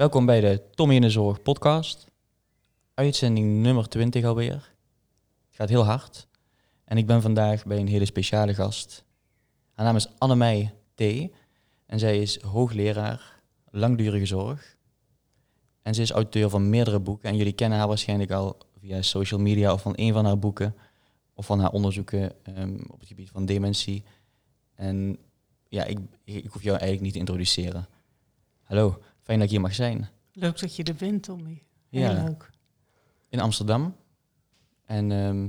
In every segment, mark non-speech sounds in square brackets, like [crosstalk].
Welkom bij de Tommy in de Zorg podcast. Uitzending nummer 20 alweer. Het gaat heel hard. En ik ben vandaag bij een hele speciale gast. Haar naam is Annemij T. En zij is hoogleraar langdurige zorg. En ze is auteur van meerdere boeken. En jullie kennen haar waarschijnlijk al via social media of van een van haar boeken. Of van haar onderzoeken ehm, op het gebied van dementie. En ja, ik, ik hoef jou eigenlijk niet te introduceren. Hallo, fijn dat ik hier mag zijn. Leuk dat je er bent, Tommy. Heel Ja. leuk. in Amsterdam. En ehm,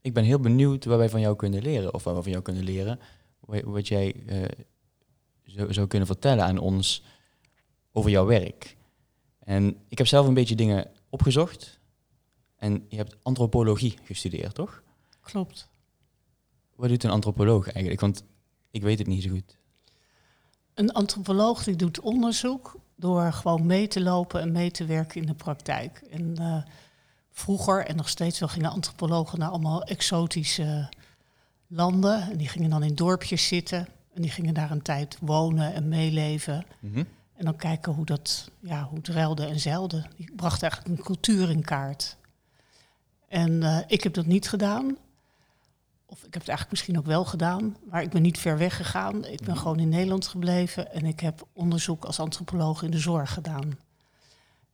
ik ben heel benieuwd wat wij van jou kunnen leren. Of wat we van jou kunnen leren. Wa- Wat jij eh, zou, zou kunnen vertellen aan ons over jouw werk. En ik heb zelf een beetje dingen opgezocht. En je hebt antropologie gestudeerd, toch? Klopt. Wat doet een antropoloog eigenlijk? Want ik weet het niet zo goed. Een antropoloog die doet onderzoek door gewoon mee te lopen en mee te werken in de praktijk. En eh, vroeger, en nog steeds wel, gingen antropologen naar allemaal exotische landen. En die gingen dan in dorpjes zitten. En die gingen daar een tijd wonen en meeleven. Mhm. En dan kijken hoe, dat, ja, hoe het ruilde en zeilde. Die bracht eigenlijk een cultuur in kaart. En eh, ik heb dat niet gedaan. Of ik heb het eigenlijk misschien ook wel gedaan. Maar ik ben niet ver weg gegaan. Ik ben gewoon in Nederland gebleven. En ik heb onderzoek als antropoloog in de zorg gedaan.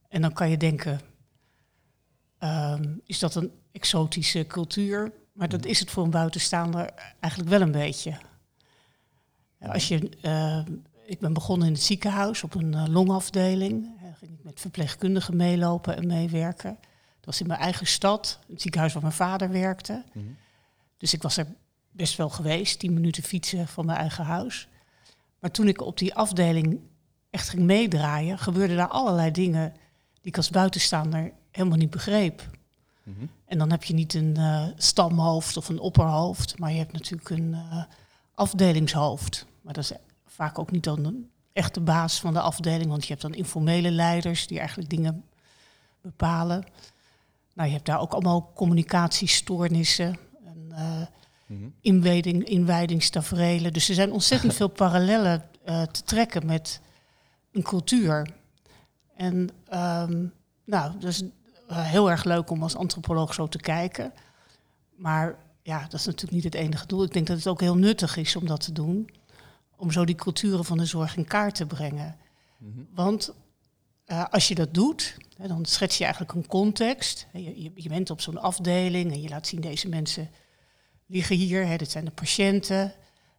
En dan kan je denken, ehm, is dat een exotische cultuur? Maar dat is het voor een buitenstaander eigenlijk wel een beetje. Als je, eh, ik ben begonnen in het ziekenhuis op een eh, longafdeling. Daar ging ik met verpleegkundigen meelopen en meewerken. Dat was in mijn eigen stad, het ziekenhuis waar mijn vader werkte. Mhm. Dus ik was er best wel geweest, tien minuten fietsen van mijn eigen huis. Maar toen ik op die afdeling echt ging meedraaien, gebeurden daar allerlei dingen die ik als buitenstaander helemaal niet begreep. Mhm. En dan heb je niet een eh, stamhoofd of een opperhoofd, maar je hebt natuurlijk een eh, afdelingshoofd. Maar dat is vaak ook niet dan een echte baas van de afdeling, want je hebt dan informele leiders die eigenlijk dingen bepalen. Nou, je hebt daar ook allemaal communicatiestoornissen. Inwijding, inwijdingstaferelen. Dus er zijn ontzettend [laughs] veel parallellen eh, te trekken met een cultuur. En um, nou, dat is eh, heel erg leuk om als antropoloog zo te kijken. Maar ja, dat is natuurlijk niet het enige doel. Ik denk dat het ook heel nuttig is om dat te doen. Om zo die culturen van de zorg in kaart te brengen. Mhm. Want als je dat doet, hè, dan schets je eigenlijk een context. Je, je bent op zo'n afdeling en je laat zien deze mensen liggen hier. Hè, dit zijn de patiënten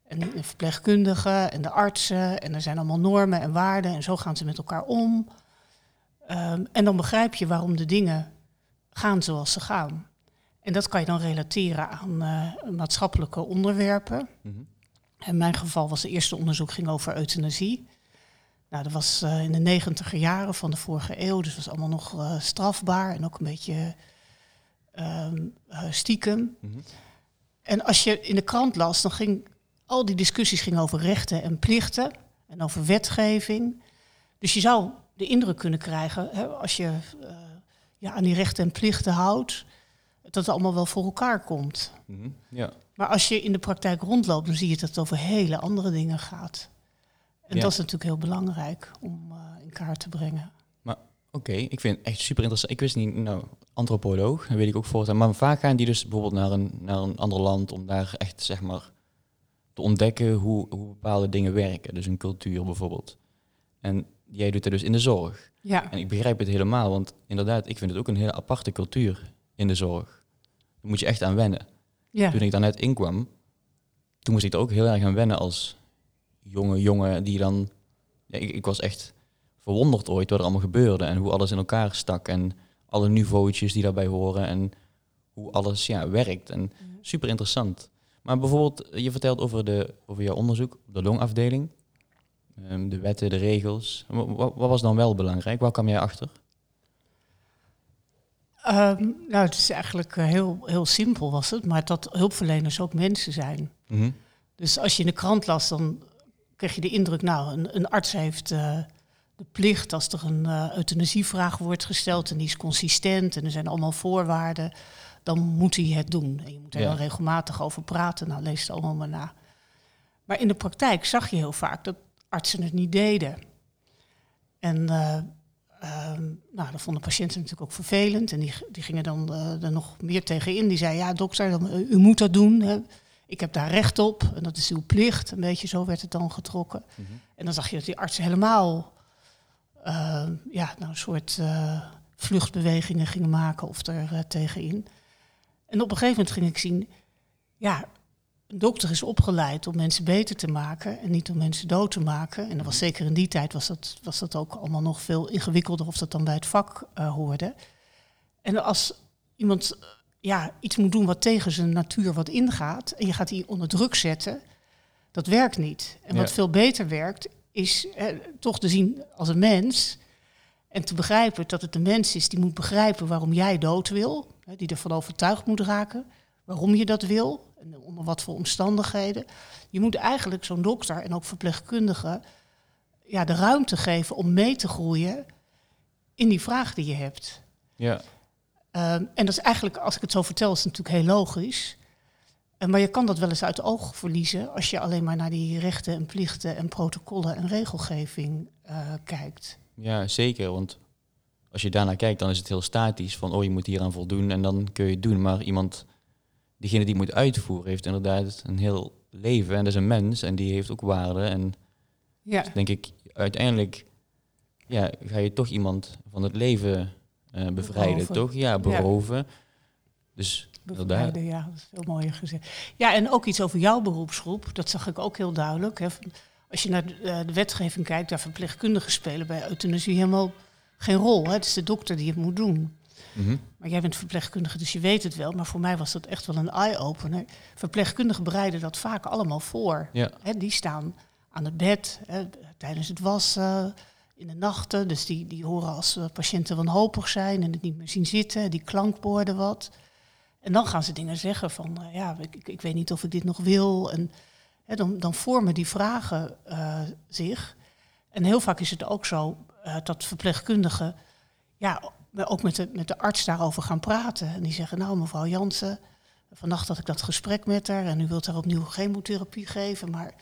en de verpleegkundigen en de artsen. En er zijn allemaal normen en waarden en zo gaan ze met elkaar om. Ehm, en dan begrijp je waarom de dingen gaan zoals ze gaan. En dat kan je dan relateren aan eh, maatschappelijke onderwerpen. Mhm. In mijn geval was het eerste onderzoek ging over euthanasie. Nou, dat was eh, in de negentiger jaren van de vorige eeuw, dus was allemaal nog eh, strafbaar en ook een beetje ehm, eh, stiekem. En als je in de krant las, dan ging al die discussies gingen over rechten en plichten en over wetgeving. Dus je zou de indruk kunnen krijgen, hè, als je eh, ja, aan die rechten en plichten houdt, dat het allemaal wel voor elkaar komt. Mhm. Ja. Maar als je in de praktijk rondloopt, dan zie je dat het over hele andere dingen gaat. En Ja. dat is natuurlijk heel belangrijk om eh, in kaart te brengen. Oké, ik vind het echt super interessant. Ik wist niet, nou, antropoloog, dat weet ik ook voortaan. Maar vaak gaan die dus bijvoorbeeld naar een, naar een ander land om daar echt, zeg maar, te ontdekken hoe, hoe bepaalde dingen werken. Dus een cultuur bijvoorbeeld. En jij doet dat dus in de zorg. Ja, En ik begrijp het helemaal, want inderdaad, ik vind het ook een hele aparte cultuur in de zorg. Daar moet je echt aan wennen. ja. Toen ik daar net inkwam, toen moest ik er ook heel erg aan wennen als jonge jongen die dan... Ja, ik, ik was echt verwonderd ooit wat er allemaal gebeurde en hoe alles in elkaar stak en alle niveautjes die daarbij horen en hoe alles ja, werkt. En super interessant. Maar bijvoorbeeld, je vertelt over, de, over jouw onderzoek op de longafdeling. Ehm, de wetten, de regels. Wa- wa- Wat, was dan wel belangrijk? Waar kwam jij achter? Ehm, nou, het is eigenlijk eh, heel, heel simpel was het, maar dat hulpverleners ook mensen zijn. Mhm. Dus als je in de krant las, dan kreeg je de indruk, nou, een, een arts heeft eh, de plicht als er een eh, euthanasievraag wordt gesteld en die is consistent en er zijn allemaal voorwaarden, dan moet hij het doen. En je moet er Ja. dan regelmatig over praten, nou lees het allemaal maar na. Maar in de praktijk zag je heel vaak dat artsen het niet deden. En ehm, nou, dat vonden patiënten natuurlijk ook vervelend. En die, die gingen dan eh, er nog meer tegenin. Die zei, ja dokter, dan, u moet dat doen. Hè. Ik heb daar recht op en dat is uw plicht. Een beetje zo werd het dan getrokken. Mhm. En dan zag je dat die artsen helemaal ja, nou, een soort eh, vluchtbewegingen gingen maken of er eh, tegenin. En op een gegeven moment ging ik zien, ja, een dokter is opgeleid om mensen beter te maken en niet om mensen dood te maken. En dat was zeker in die tijd was dat, was dat ook allemaal nog veel ingewikkelder of dat dan bij het vak eh, hoorde. En als iemand eh, ja, iets moet doen wat tegen zijn natuur wat ingaat en je gaat die onder druk zetten, dat werkt niet. En wat Ja. veel beter werkt, is eh, toch te zien als een mens en te begrijpen dat het een mens is die moet begrijpen waarom jij dood wil, hè, die ervan overtuigd moet raken, waarom je dat wil en onder wat voor omstandigheden. Je moet eigenlijk zo'n dokter en ook verpleegkundige ja, de ruimte geven om mee te groeien in die vraag die je hebt. Ja, Ehm, en dat is eigenlijk, als ik het zo vertel, is het natuurlijk heel logisch. Maar je kan dat wel eens uit het oog verliezen als je alleen maar naar die rechten en plichten en protocollen en regelgeving eh, kijkt. ja, zeker. Want als je daarnaar kijkt, dan is het heel statisch. Van, oh, je moet hier aan voldoen en dan kun je het doen. Maar iemand, diegene die moet uitvoeren, heeft inderdaad een heel leven. En dat is een mens en die heeft ook waarde. En Ja, denk ik, uiteindelijk ja, ga je toch iemand van het leven eh, bevrijden, Beroven. toch? Ja, beroven. Dus. Bevrijden, ja, dat is veel mooier gezegd. Ja, en ook iets over jouw beroepsgroep, dat zag ik ook heel duidelijk. Hè. Als je naar de, eh, de wetgeving kijkt, daar verpleegkundigen spelen bij euthanasie helemaal geen rol. Hè. Het is de dokter die het moet doen. Mhm. Maar jij bent verpleegkundige, dus je weet het wel. Maar voor mij was dat echt wel een eye-opener. Verpleegkundigen bereiden dat vaak allemaal voor. Ja, Hè, die staan aan het bed hè, tijdens het wassen, in de nachten. Dus die, die horen als eh, patiënten wanhopig zijn en het niet meer zien zitten. Die klankborden wat. En dan gaan ze dingen zeggen van, eh, ja, ik, ik, weet niet of ik dit nog wil. En hè, dan, dan vormen die vragen eh, zich. En heel vaak is het ook zo eh, dat verpleegkundigen, ja, ook met de, met de arts daarover gaan praten. En die zeggen, nou mevrouw Jansen, vannacht had ik dat gesprek met haar en u wilt haar opnieuw chemotherapie geven, maar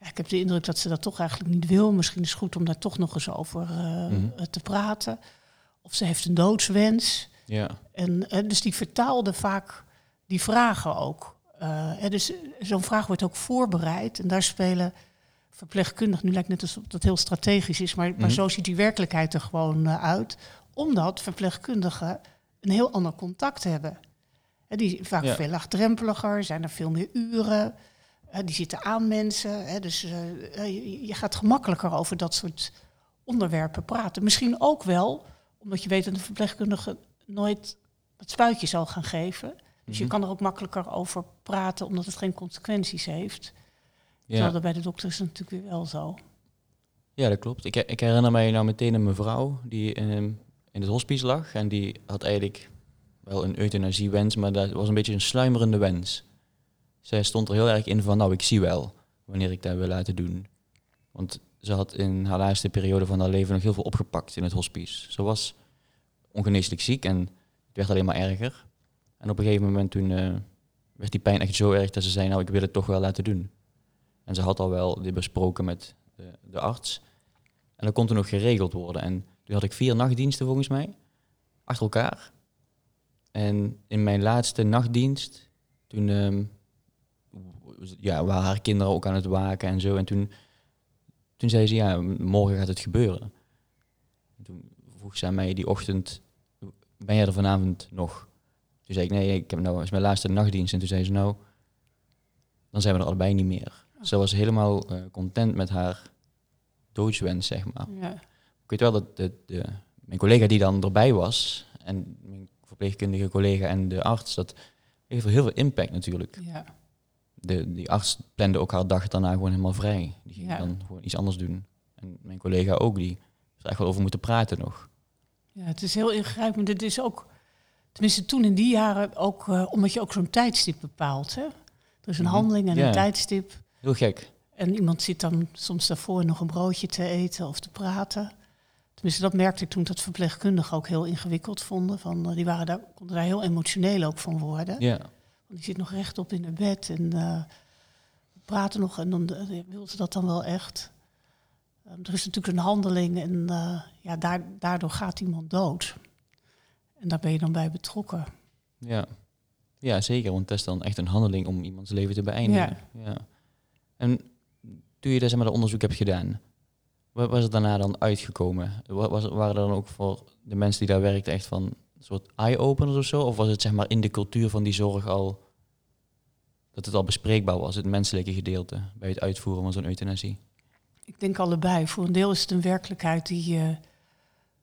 ja, ik heb de indruk dat ze dat toch eigenlijk niet wil. Misschien is het goed om daar toch nog eens over Mhm. te praten. Of ze heeft een doodswens. Ja, En, eh, dus die vertaalde vaak die vragen ook. Eh, hè, dus eh, zo'n vraag wordt ook voorbereid. En daar spelen verpleegkundigen, nu lijkt het net alsof dat heel strategisch is, maar, maar Mhm. zo ziet die werkelijkheid er gewoon eh, uit. Omdat verpleegkundigen een heel ander contact hebben. Hè, die vaak Ja. veel laagdrempeliger, zijn er veel meer uren. die zitten aan mensen. Hè, dus je, je gaat gemakkelijker over dat soort onderwerpen praten. Misschien ook wel omdat je weet dat een verpleegkundige nooit het spuitje zal gaan geven. Dus je Mhm. kan er ook makkelijker over praten, omdat het geen consequenties heeft. Terwijl ja. dat bij de dokter is natuurlijk weer wel zo. ja, dat klopt. Ik, ik herinner mij nou meteen een mevrouw die ehm, in het hospice lag. En die had eigenlijk wel een euthanasiewens, maar dat was een beetje een sluimerende wens. Zij stond er heel erg in van, nou, ik zie wel wanneer ik dat wil laten doen. Want ze had in haar laatste periode van haar leven nog heel veel opgepakt in het hospice. Ze was ongeneeslijk ziek en het werd alleen maar erger. En op een gegeven moment toen eh, werd die pijn echt zo erg dat ze zei, nou, ik wil het toch wel laten doen. En ze had al wel dit besproken met de, arts. En dat kon toen nog geregeld worden. En toen had ik vier nachtdiensten volgens mij, achter elkaar. En in mijn laatste nachtdienst, toen ehm, ja, waren haar kinderen ook aan het waken en zo. En toen, toen zei ze, ja, morgen gaat het gebeuren. En toen vroeg ze aan mij die ochtend, ben jij er vanavond nog? Toen zei ik, nee, ik heb nou, is mijn laatste nachtdienst. En toen zei ze, nou, dan zijn we er allebei niet meer. Ze was helemaal eh, content met haar doodswens, zeg maar. Ja. Ik weet wel dat de, de, mijn collega die dan erbij was, en mijn verpleegkundige collega en de arts, dat heeft heel veel impact natuurlijk. Ja. De, die arts plande ook haar dag daarna gewoon helemaal vrij. Die ging Ja. dan gewoon iets anders doen. En mijn collega ook, die is er echt wel over moeten praten nog. Ja, het is heel ingrijpend. Het is ook, tenminste toen in die jaren, ook eh, omdat je ook zo'n tijdstip bepaalt. Hè? Er is een Mhm. handeling en Ja. een tijdstip. Heel gek. En iemand zit dan soms daarvoor nog een broodje te eten of te praten. Tenminste, dat merkte ik toen dat verpleegkundigen ook heel ingewikkeld vonden. Van, eh, die waren daar, konden daar heel emotioneel ook van worden. Ja, Want die zit nog rechtop in het bed en eh, praten nog en dan uh, wil ze dat dan wel echt. Ehm, er is natuurlijk een handeling en eh, ja, daar, daardoor gaat iemand dood. En daar ben je dan bij betrokken. Ja. ja, zeker. Want het is dan echt een handeling om iemands leven te beëindigen. Ja. En toen je dus maar, dat onderzoek hebt gedaan, wat was er daarna dan uitgekomen? Was, waren er dan ook voor de mensen die daar werkten echt van een soort eye-openers of zo? Of was het zeg maar in de cultuur van die zorg al dat het al bespreekbaar was, het menselijke gedeelte, bij het uitvoeren van zo'n euthanasie? Ik denk allebei. Voor een deel is het een werkelijkheid die uh,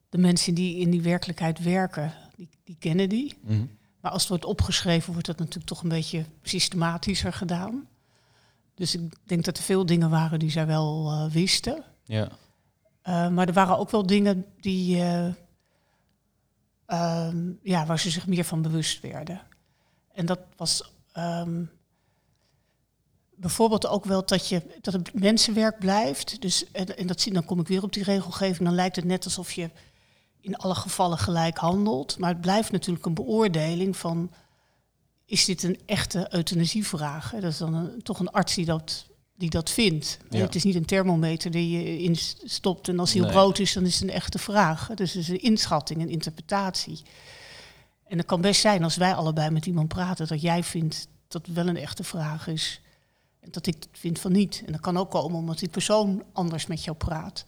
de mensen die in die werkelijkheid werken, die, die kennen die. Mhm. Maar als het wordt opgeschreven, wordt dat natuurlijk toch een beetje systematischer gedaan. Dus ik denk dat er veel dingen waren die zij wel uh, wisten. Ja. Uh, maar er waren ook wel dingen die, uh, ja, waar ze zich meer van bewust werden. En dat was um, bijvoorbeeld ook wel dat, je, dat het mensenwerk blijft. Dus, en, en dat zie, dan kom ik weer op die regelgeving. Dan lijkt het net alsof je in alle gevallen gelijk handelt. Maar het blijft natuurlijk een beoordeling van... is dit een echte euthanasievraag? Dat is dan een, toch een arts die dat, die dat vindt. Het is niet een thermometer die je instopt... en als hij op rood is, dan is het een echte vraag. Dus het is een inschatting, een interpretatie. En het kan best zijn als wij allebei met iemand praten... dat jij vindt dat het wel een echte vraag is... Dat ik vind van niet. En dat kan ook komen omdat die persoon anders met jou praat.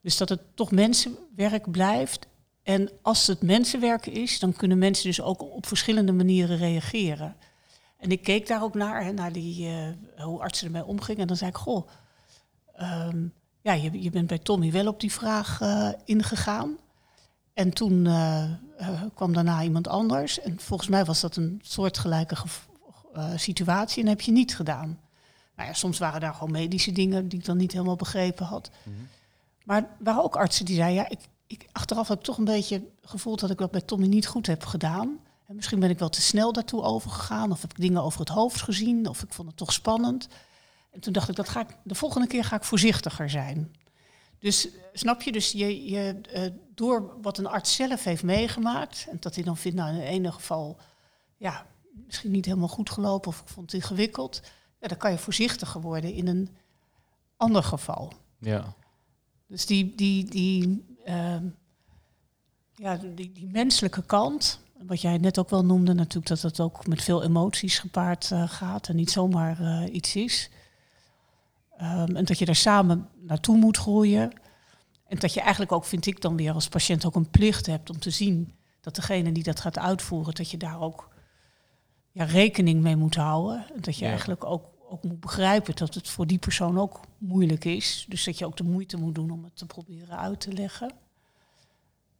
Dus dat het toch mensenwerk blijft. En als het mensenwerk is, dan kunnen mensen dus ook op verschillende manieren reageren. En ik keek daar ook naar, hè, naar die, uh, hoe artsen ermee omgingen. En dan zei ik, goh, um, ja, je, je, bent bij Tommy wel op die vraag uh, ingegaan. En toen uh, kwam daarna iemand anders. En volgens mij was dat een soortgelijke situatie en heb je niet gedaan. Nou ja, soms waren daar gewoon medische dingen die ik dan niet helemaal begrepen had. Mhm. Maar er waren ook artsen die zeiden, ja, ik, ik, achteraf heb ik toch een beetje gevoeld dat ik dat bij Tommy niet goed heb gedaan. En misschien ben ik wel te snel daartoe overgegaan, of heb ik dingen over het hoofd gezien, of ik vond het toch spannend. En toen dacht ik, dat ga ik, de volgende keer ga ik voorzichtiger zijn. Dus snap je, dus je, je, uh, door wat een arts zelf heeft meegemaakt, en dat hij dan vindt, nou in het ene geval, ja, misschien niet helemaal goed gelopen, of ik vond het ingewikkeld, ja, dan kan je voorzichtiger worden in een ander geval. Ja. Dus die, die, die, uh, ja, die, die menselijke kant, wat jij net ook wel noemde, natuurlijk dat het ook met veel emoties gepaard uh, gaat en niet zomaar uh, iets is. Um, en dat je daar samen naartoe moet groeien. En dat je eigenlijk ook, vind ik dan weer als patiënt, ook een plicht hebt om te zien dat degene die dat gaat uitvoeren, dat je daar ook ja, rekening mee moet houden. Dat je eigenlijk ook ook moet begrijpen dat het voor die persoon ook moeilijk is. Dus dat je ook de moeite moet doen om het te proberen uit te leggen.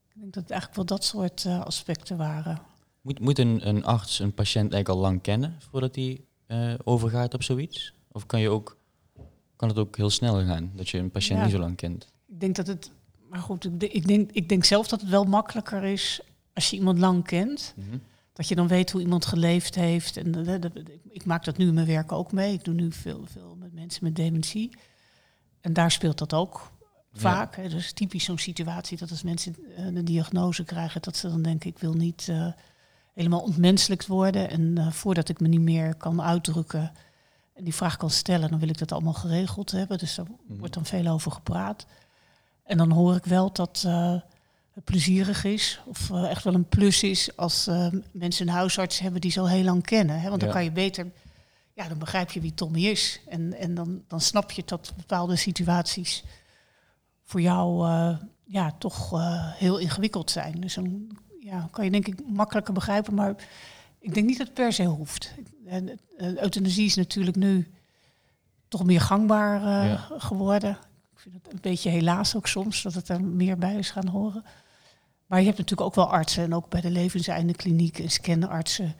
Ik denk dat het eigenlijk wel dat soort uh, aspecten waren. Moet, moet een, een arts een patiënt eigenlijk al lang kennen voordat hij uh, overgaat op zoiets? Of kan, je ook, kan het ook heel snel gaan dat je een patiënt niet zo lang kent? Ik denk dat het, maar goed, ik denk, ik denk zelf dat het wel makkelijker is als je iemand lang kent. Mm -hmm. Dat je dan weet hoe iemand geleefd heeft. En de, de, ik maak dat nu in mijn werk ook mee. Ik doe nu veel, veel met mensen met dementie. En daar speelt dat ook vaak. Hè. Dus typisch zo'n situatie dat als mensen een diagnose krijgen, dat ze dan denken, ik wil niet uh, helemaal ontmenselijkt worden. En uh, voordat ik me niet meer kan uitdrukken en die vraag kan stellen, dan wil ik dat allemaal geregeld hebben. Dus daar mm. wordt dan veel over gepraat. En dan hoor ik wel dat... Uh, plezierig is. Of uh, echt wel een plus is als uh, mensen een huisarts hebben die ze al heel lang kennen. Hè? Want dan kan je beter, ja, dan begrijp je wie Tommy is. En, en dan, dan snap je dat bepaalde situaties voor jou uh, ja, toch heel ingewikkeld zijn. Dus dan ja, kan je denk ik makkelijker begrijpen. Maar ik denk niet dat het per se hoeft. En, euthanasie is natuurlijk nu toch meer gangbaar ja. geworden. Ik vind het een beetje helaas ook soms dat het er meer bij is gaan horen. Maar je hebt natuurlijk ook wel artsen en ook bij de levenseinde kliniek en scanartsen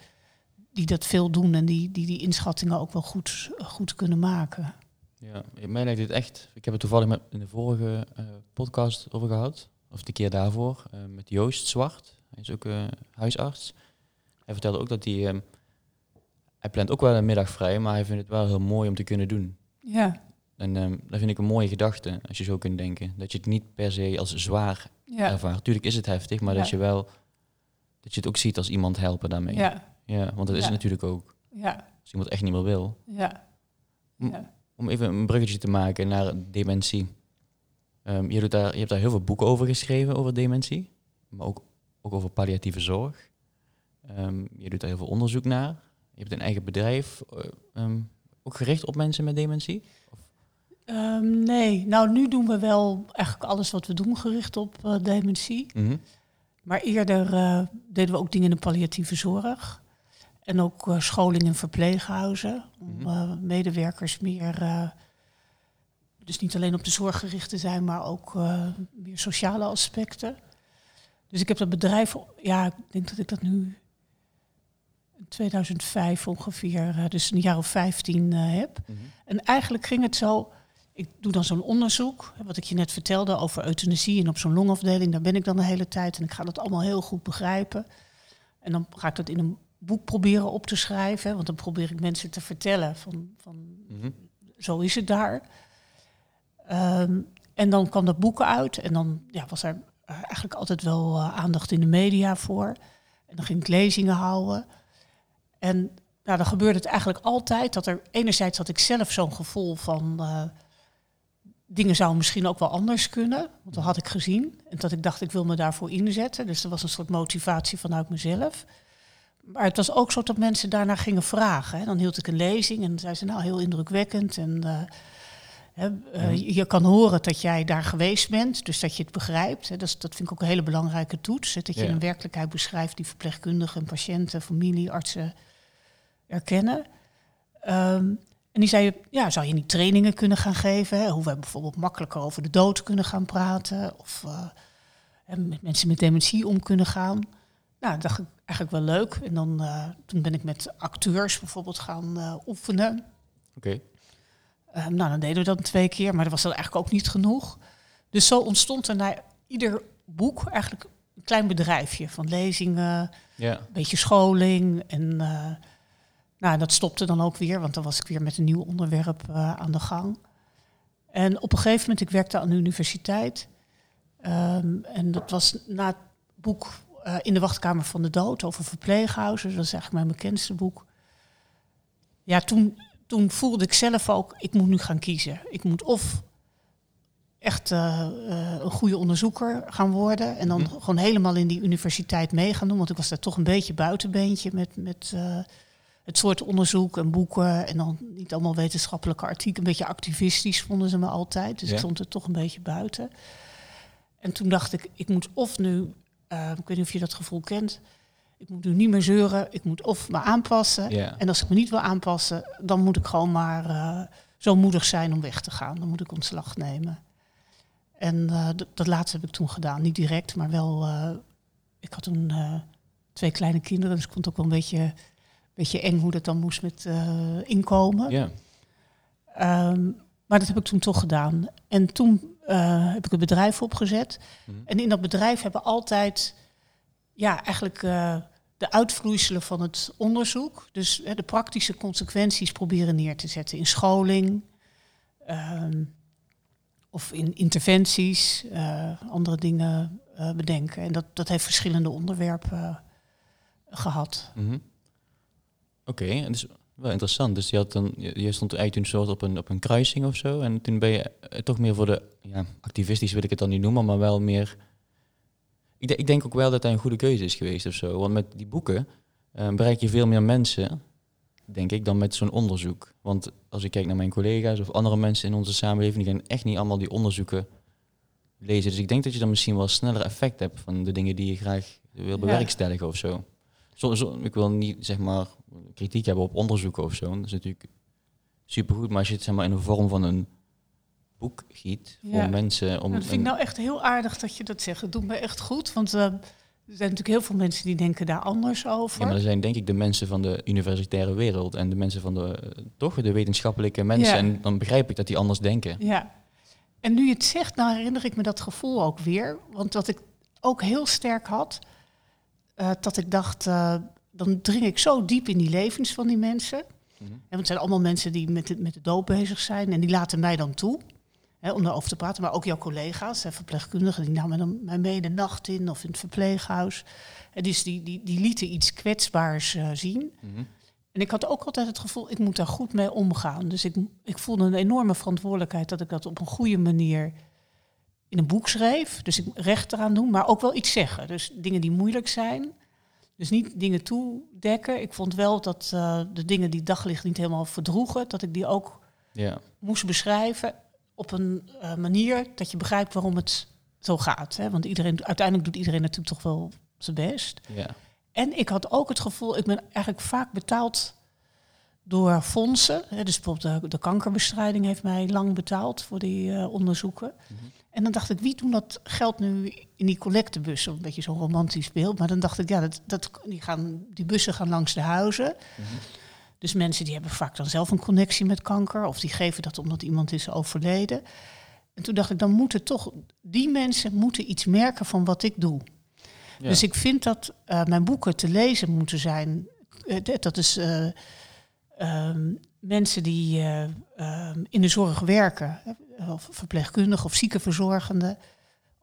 die dat veel doen en die die, die inschattingen ook wel goed, goed kunnen maken. Ja, mij lijkt dit echt. Ik heb het toevallig met, in de vorige uh, podcast over gehad, of de keer daarvoor, uh, met Joost Zwart. Hij is ook uh, huisarts. Hij vertelde ook dat hij. Um, hij plant ook wel een middag vrij, maar hij vindt het wel heel mooi om te kunnen doen. Ja. En um, dat vind ik een mooie gedachte, als je zo kunt denken. Dat je het niet per se als zwaar ja. ervaart. Tuurlijk is het heftig, maar dat je wel dat je het ook ziet als iemand helpen daarmee. Ja, ja want dat is het natuurlijk ook. Ja. Als iemand echt niet meer wil. Ja. Om, om even een bruggetje te maken naar dementie. Ehm, je, doet daar, je hebt daar heel veel boeken over geschreven, over dementie, maar ook, ook over palliatieve zorg. Ehm, je doet daar heel veel onderzoek naar. Je hebt een eigen bedrijf, eh, ehm, ook gericht op mensen met dementie? Ehm, nee, nou nu doen we wel eigenlijk alles wat we doen gericht op eh, dementie. Mhm. Maar eerder eh, deden we ook dingen in de palliatieve zorg. En ook eh, scholing in verpleeghuizen. Om Mhm. medewerkers meer, dus niet alleen op de zorg gericht te zijn, maar ook meer sociale aspecten. Dus ik heb dat bedrijf, ja, ik denk dat ik dat nu in 2005 ongeveer, dus een jaar of 15 eh, heb. Mhm. En eigenlijk ging het zo. Ik doe dan zo'n onderzoek, wat ik je net vertelde over euthanasie en op zo'n longafdeling. Daar ben ik dan de hele tijd en ik ga dat allemaal heel goed begrijpen. En dan ga ik dat in een boek proberen op te schrijven, want dan probeer ik mensen te vertellen van, van Mhm. zo is het daar. Ehm, en dan kwam dat boek uit en dan ja, was er eigenlijk altijd wel eh, aandacht in de media voor. En dan ging ik lezingen houden. En nou, dan gebeurde het eigenlijk altijd dat er enerzijds had ik zelf zo'n gevoel van eh, dingen zouden misschien ook wel anders kunnen, want dat had ik gezien. En dat ik dacht ik wil me daarvoor inzetten. Dus er was een soort motivatie vanuit mezelf. Maar het was ook zo dat mensen daarna gingen vragen. Hè. Dan hield ik een lezing en zei ze nou heel indrukwekkend. En eh, hè, eh, je- kan horen dat jij daar geweest bent, dus dat je het begrijpt. Hè. Dat, is- dat vind ik ook een hele belangrijke toets. Hè, dat je Ja. een werkelijkheid beschrijft die verpleegkundigen, patiënten, familie, artsen erkennen. Ehm, en die zei, ja, zou je niet trainingen kunnen gaan geven? Hè? Hoe wij bijvoorbeeld makkelijker over de dood kunnen gaan praten. Of eh, met mensen met dementie om kunnen gaan. Nou, dat dacht ik eigenlijk wel leuk. En dan, eh, toen ben ik met acteurs bijvoorbeeld gaan eh, oefenen. Oké. Eh, nou, dan deden we dat twee keer, maar dat was dan eigenlijk ook niet genoeg. Dus zo ontstond er na ieder boek eigenlijk een klein bedrijfje van lezingen, Ja. een beetje scholing. En nou, dat stopte dan ook weer, want dan was ik weer met een nieuw onderwerp eh, aan de gang. En op een gegeven moment, ik werkte aan de universiteit. Ehm, en dat was na het boek eh, In de wachtkamer van de dood over verpleeghuizen. Dat is eigenlijk mijn bekendste boek. Ja, toen, toen voelde ik zelf ook, ik moet nu gaan kiezen. Ik moet of echt eh, een goede onderzoeker gaan worden. En dan Mhm. gewoon helemaal in die universiteit mee gaan doen. Want ik was daar toch een beetje buitenbeentje met, met het soort onderzoek en boeken. En dan niet allemaal wetenschappelijke artikelen. Een beetje activistisch vonden ze me altijd. Dus Ja. ik stond er toch een beetje buiten. En toen dacht ik, ik moet of nu, eh, ik weet niet of je dat gevoel kent. Ik moet nu niet meer zeuren. Ik moet of me aanpassen. Ja. En als ik me niet wil aanpassen, dan moet ik gewoon maar eh, zo moedig zijn om weg te gaan. Dan moet ik ontslag nemen. En eh, dat laatste heb ik toen gedaan. Niet direct, maar wel. ik had toen twee kleine kinderen, dus ik vond het ook wel een beetje, beetje eng hoe dat dan moest met eh, inkomen. Ja. Ehm, maar dat heb ik toen toch gedaan. En toen eh, heb ik het bedrijf opgezet. Mhm. En in dat bedrijf hebben altijd, ja, eigenlijk eh, de uitvloeiselen van het onderzoek. Dus de praktische consequenties proberen neer te zetten in scholing. ehm, of in interventies, andere dingen bedenken. En dat, dat heeft verschillende onderwerpen eh, gehad. Mhm. Oké, en dus wel interessant. Dus je, had dan, je, je stond eigenlijk toen soort op een, op een kruising of zo. En toen ben je eh, toch meer voor de, ja, activistisch wil ik het dan niet noemen, maar wel meer... Ik, ik denk ook wel dat dat een goede keuze is geweest of zo. Want met die boeken eh, bereik je veel meer mensen, denk ik, dan met zo'n onderzoek. Want als ik kijk naar mijn collega's of andere mensen in onze samenleving, die gaan echt niet allemaal die onderzoeken lezen. Dus ik denk dat je dan misschien wel sneller effect hebt van de dingen die je graag wil bewerkstelligen of zo. Zo, zo, ik wil niet zeg maar kritiek hebben op onderzoeken of zo. Dat is natuurlijk supergoed. Maar als je het zeg maar in de vorm van een boek giet voor Ja. mensen om. dat vind ik nou echt heel aardig dat je dat zegt. Het doet me echt goed, want eh, er zijn natuurlijk heel veel mensen die denken daar anders over. ja, maar er zijn denk ik de mensen van de universitaire wereld en de mensen van de eh, toch de wetenschappelijke mensen. Ja. En dan begrijp ik dat die anders denken. Ja. En nu je het zegt, nou herinner ik me dat gevoel ook weer. Want wat ik ook heel sterk had, eh, dat ik dacht, eh, dan dring ik zo diep in die levens van die mensen. Mhm. En want het zijn allemaal mensen die met de, met de dood bezig zijn en die laten mij dan toe. Hè, om daarover te praten, maar ook jouw collega's, hè, verpleegkundigen, die namen dan mij mee de nacht in of in het verpleeghuis. En dus die, die, die lieten iets kwetsbaars eh, zien. Mhm. En ik had ook altijd het gevoel, ik moet daar goed mee omgaan. Dus ik, ik voelde een enorme verantwoordelijkheid dat ik dat op een goede manier in een boek schreef. Dus ik recht eraan doen, maar ook wel iets zeggen. Dus dingen die moeilijk zijn. Dus niet dingen toedekken. Ik vond wel dat uh, de dingen die daglicht niet helemaal verdroegen, dat ik die ook Ja. moest beschrijven op een eh, manier dat je begrijpt waarom het zo gaat. Hè? Want iedereen, uiteindelijk doet iedereen natuurlijk toch wel zijn best. Ja. En ik had ook het gevoel, ik ben eigenlijk vaak betaald door fondsen. Hè, dus bijvoorbeeld de, de kankerbestrijding heeft mij lang betaald voor die eh, onderzoeken. En dan dacht ik, wie doen dat geld nu in die collectebus? Een beetje zo'n romantisch beeld. Maar dan dacht ik, ja, dat, dat, die, gaan, die bussen gaan langs de huizen. Dus mensen die hebben vaak dan zelf een connectie met kanker. Of die geven dat omdat iemand is overleden. En toen dacht ik, dan moeten toch, die mensen moeten iets merken van wat ik doe. Ja. Dus ik vind dat eh, mijn boeken te lezen moeten zijn. Eh, dat- dat is eh, ehm, mensen die eh, ehm, in de zorg werken, of verpleegkundigen of ziekenverzorgenden,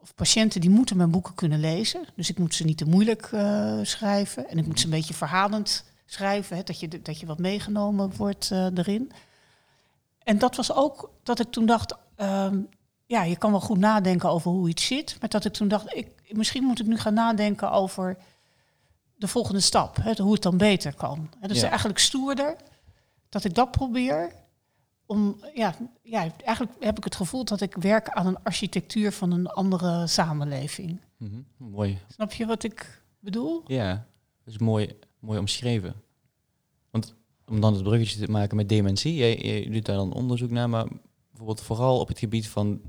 of patiënten, die moeten mijn boeken kunnen lezen. Dus ik moet ze niet te moeilijk eh, schrijven en ik moet ze een beetje verhalend schrijven, hè, dat, je, dat je wat meegenomen wordt eh, erin. En dat was ook dat ik toen dacht, ehm, ja, je kan wel goed nadenken over hoe iets zit, maar dat ik toen dacht, ik, misschien moet ik nu gaan nadenken over de volgende stap, hè, hoe het dan beter kan. En dat is Ja. eigenlijk stoerder dat ik dat probeer. Om, ja, ja, eigenlijk heb ik het gevoel dat ik werk aan een architectuur van een andere samenleving. Mhm. Mooi. Snap je wat ik bedoel? Ja, dat is mooi, mooi omschreven. Want om dan het bruggetje te maken met dementie, jij, jij doet daar dan onderzoek naar, maar bijvoorbeeld vooral op het gebied van,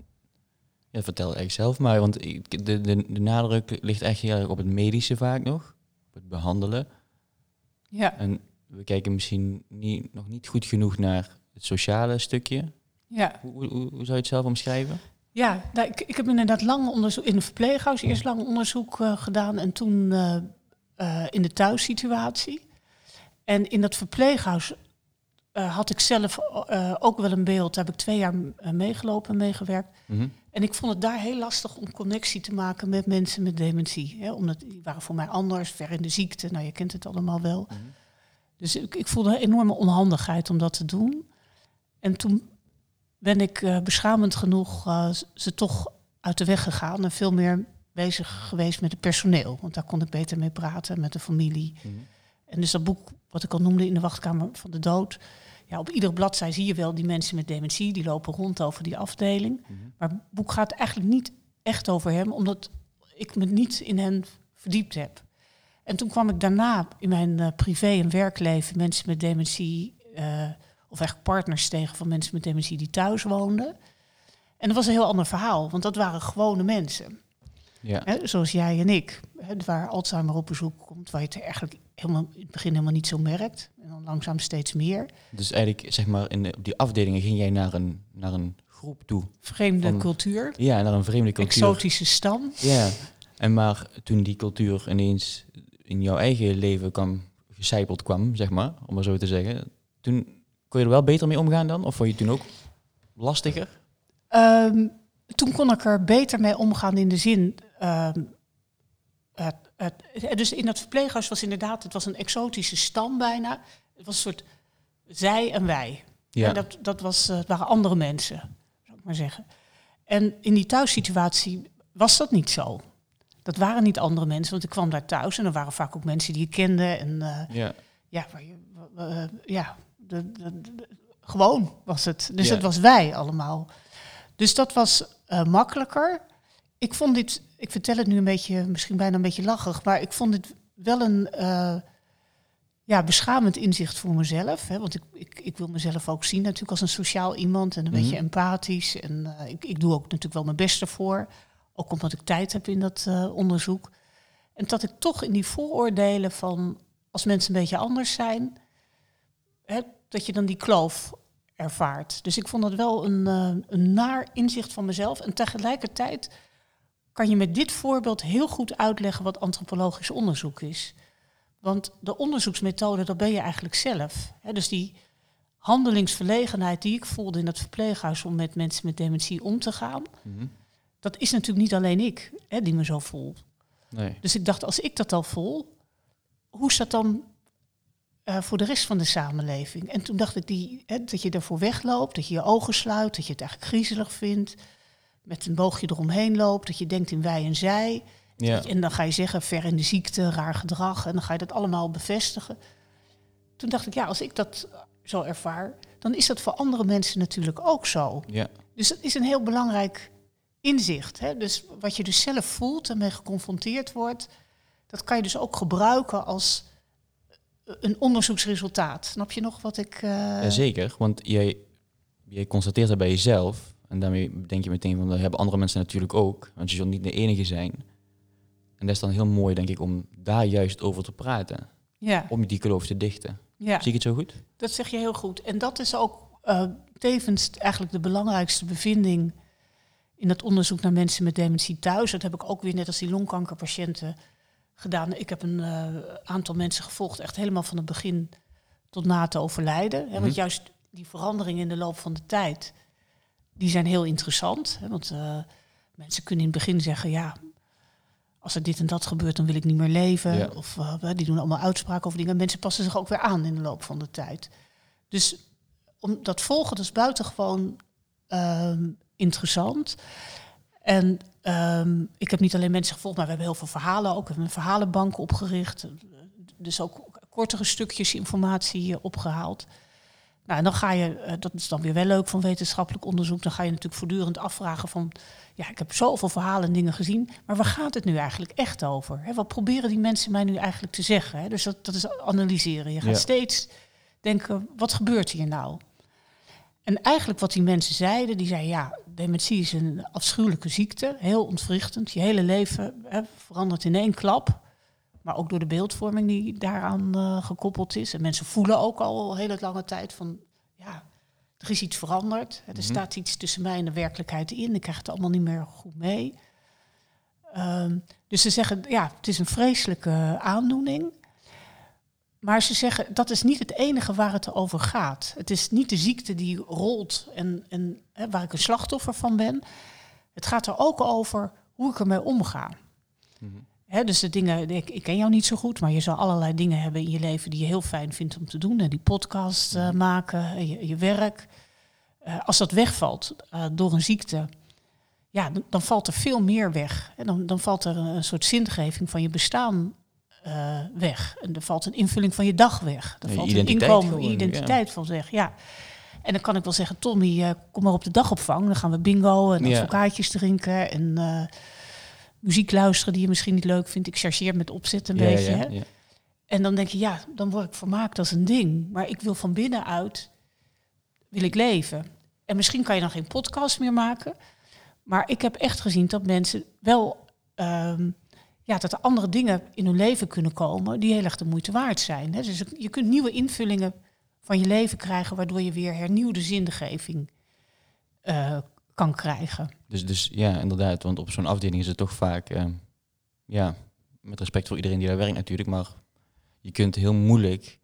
ja, vertel eigenlijk zelf maar, want de, de, de nadruk ligt echt heel erg op het medische vaak nog, op het behandelen. Ja, En we kijken misschien niet, nog niet goed genoeg naar het sociale stukje. ja. Hoe, hoe, hoe zou je het zelf omschrijven? Ja, nou, ik, ik heb inderdaad lang onderzoek in een verpleeghuis eerst lang onderzoek eh, gedaan en toen eh, eh, in de thuissituatie. En in dat verpleeghuis had ik zelf ook wel een beeld. Daar heb ik twee jaar meegelopen en meegewerkt. Mhm. En ik vond het daar heel lastig om connectie te maken met mensen met dementie. Hè? Omdat die waren voor mij anders, ver in de ziekte. Nou, je kent het allemaal wel. Mhm. Dus ik, ik voelde een enorme onhandigheid om dat te doen. En toen ben ik eh, beschamend genoeg eh, ze toch uit de weg gegaan. En veel meer bezig geweest met het personeel. Want daar kon ik beter mee praten, met de familie. Mhm. En dus dat boek, wat ik al noemde in de wachtkamer van de dood. Ja, op iedere bladzij zie je wel die mensen met dementie, die lopen rond over die afdeling. Mhm. Maar het boek gaat eigenlijk niet echt over hem, omdat ik me niet in hen verdiept heb. En toen kwam ik daarna in mijn eh, privé- en werkleven mensen met dementie, eh, of echt partners tegen van mensen met dementie die thuis woonden. En dat was een heel ander verhaal, want dat waren gewone mensen. Ja. Hè, zoals jij en ik, hè, waar Alzheimer op bezoek komt, waar je het eigenlijk helemaal, in het begin helemaal niet zo merkt. En dan langzaam steeds meer. Dus eigenlijk, zeg maar, in de, op die afdelingen ging jij naar een, naar een groep toe. Vreemde Van- cultuur, Ja, naar een vreemde cultuur. exotische stam. Ja, en maar toen die cultuur ineens in jouw eigen leven kwam, gecijpeld kwam, zeg maar, om maar zo te zeggen, toen kon je er wel beter mee omgaan dan? Of vond je het toen ook lastiger? Ehm, toen kon ik er beter mee omgaan in de zin. ehm, het, het, het- dus in dat verpleeghuis was inderdaad, het was een exotische stam bijna. Het was een soort zij en wij. Ja, En dat, dat was, eh, het waren andere mensen, zou ik maar zeggen. En in die thuissituatie was dat niet zo. Dat waren niet andere mensen, want ik kwam daar thuis en er waren vaak ook mensen die je kende. En eh, ja, ja, waar je, eh, ja de, de- de- gewoon was het. Dus Ja. het was wij allemaal. Dus dat was eh, makkelijker. Ik vond dit, ik vertel het nu een beetje, misschien bijna een beetje lachig, maar ik vond dit wel een ja, beschamend inzicht voor mezelf. Hè, want ik, ik, ik wil mezelf ook zien natuurlijk als een sociaal iemand en een Mhm. beetje empathisch. En ik, ik doe ook natuurlijk wel mijn best ervoor. Ook omdat ik tijd heb in dat eh, onderzoek. En dat ik toch in die vooroordelen van als mensen een beetje anders zijn, hè, dat je dan die kloof ervaart. Dus ik vond dat wel een, eh, een naar inzicht van mezelf. En tegelijkertijd kan je met dit voorbeeld heel goed uitleggen wat antropologisch onderzoek is. Want de onderzoeksmethode, dat ben je eigenlijk zelf. Hè, dus die handelingsverlegenheid die ik voelde in dat verpleeghuis om met mensen met dementie om te gaan, Mhm. Dat is natuurlijk niet alleen ik hè, die me zo voel. nee. Dus ik dacht, als ik dat al voel, hoe is dat dan eh, voor de rest van de samenleving? En toen dacht ik, die, hè, dat je daarvoor wegloopt, dat je je ogen sluit, dat je het eigenlijk griezelig vindt. met een boogje eromheen loopt, dat je denkt in wij en zij. Ja. En dan ga je zeggen, ver in de ziekte, raar gedrag. En dan ga je dat allemaal bevestigen. Toen dacht ik, ja, als ik dat zo ervaar, dan is dat voor andere mensen natuurlijk ook zo. Ja. Dus dat is een heel belangrijk inzicht. Hè? Dus wat je dus zelf voelt en mee geconfronteerd wordt, dat kan je dus ook gebruiken als een onderzoeksresultaat. Snap je nog wat ik. Uh... Jazeker, want jij, jij constateert dat bij jezelf. En daarmee denk je meteen van dat hebben andere mensen natuurlijk ook. Want je zult niet de enige zijn. En dat is dan heel mooi, denk ik, om daar juist over te praten. Ja. Om die kloof te dichten. Ja. Zie ik het zo goed? Dat zeg je heel goed. En dat is ook uh, tevens eigenlijk de belangrijkste bevinding in dat onderzoek naar mensen met dementie thuis. Dat heb ik ook weer net als die longkankerpatiënten gedaan. Ik heb een uh, aantal mensen gevolgd, echt helemaal van het begin tot na het overlijden. Hè, want Mhm. juist die veranderingen in de loop van de tijd, die zijn heel interessant. Hè, want uh, mensen kunnen in het begin zeggen, ja, als er dit en dat gebeurt, dan wil ik niet meer leven. Ja. Of uh, die doen allemaal uitspraken over dingen. Mensen passen zich ook weer aan in de loop van de tijd. Dus om dat volgen, dat is buitengewoon ehm, interessant. En um, ik heb niet alleen mensen gevolgd, maar we hebben heel veel verhalen ook. We hebben een verhalenbank opgericht. Dus ook kortere stukjes informatie opgehaald. Nou, en dan ga je, uh, dat is dan weer wel leuk van wetenschappelijk onderzoek, dan ga je natuurlijk voortdurend afvragen van, ja, ik heb zoveel verhalen en dingen gezien, maar waar gaat het nu eigenlijk echt over? Wat proberen die mensen mij nu eigenlijk te zeggen? Dus dat, dat is analyseren. Je gaat Ja. steeds denken, wat gebeurt hier nou? En eigenlijk wat die mensen zeiden, die zeiden, ja, dementie is een afschuwelijke ziekte, heel ontwrichtend. Je hele leven hè, verandert in één klap. Maar ook door de beeldvorming die daaraan uh, gekoppeld is. En mensen voelen ook al een hele lange tijd van, ja, er is iets veranderd. Er Mhm. staat iets tussen mij en de werkelijkheid in. Ik krijg het allemaal niet meer goed mee. Um, dus ze zeggen, ja, het is een vreselijke aandoening. Maar ze zeggen, dat is niet het enige waar het over gaat. Het is niet de ziekte die rolt en, en hè, waar ik een slachtoffer van ben. Het gaat er ook over hoe ik ermee omga. Mm Hè, dus de dingen, ik, ik, ken jou niet zo goed, maar je zal allerlei dingen hebben in je leven die je heel fijn vindt om te doen. En die podcast uh, maken, je, je werk. Uh, als dat wegvalt uh, door een ziekte, ja, dan, dan, valt er veel meer weg. En dan, dan valt er een, een soort zingeving van je bestaan uh, weg. En er valt een invulling van je dag weg. Er Ja, valt een inkomen, gewoon, identiteit van weg. Ja. En dan kan ik wel zeggen, Tommy, uh, kom maar op de dagopvang. Dan gaan we bingo en Ja. advocaatjes drinken en uh, muziek luisteren die je misschien niet leuk vindt. Ik chargeer met opzet een Ja, beetje. ja, hè. ja. En dan denk je, ja, dan word ik vermaakt als een ding. Maar ik wil van binnenuit, wil ik leven. En misschien kan je dan geen podcast meer maken. Maar ik heb echt gezien dat mensen wel, ehm, ja, dat er andere dingen in hun leven kunnen komen die heel erg de moeite waard zijn. Hè. Dus je kunt nieuwe invullingen van je leven krijgen, waardoor je weer hernieuwde zingeving eh, kan krijgen. Dus, dus ja, inderdaad. Want op zo'n afdeling is het toch vaak, eh, ja, met respect voor iedereen die daar werkt natuurlijk, maar je kunt heel moeilijk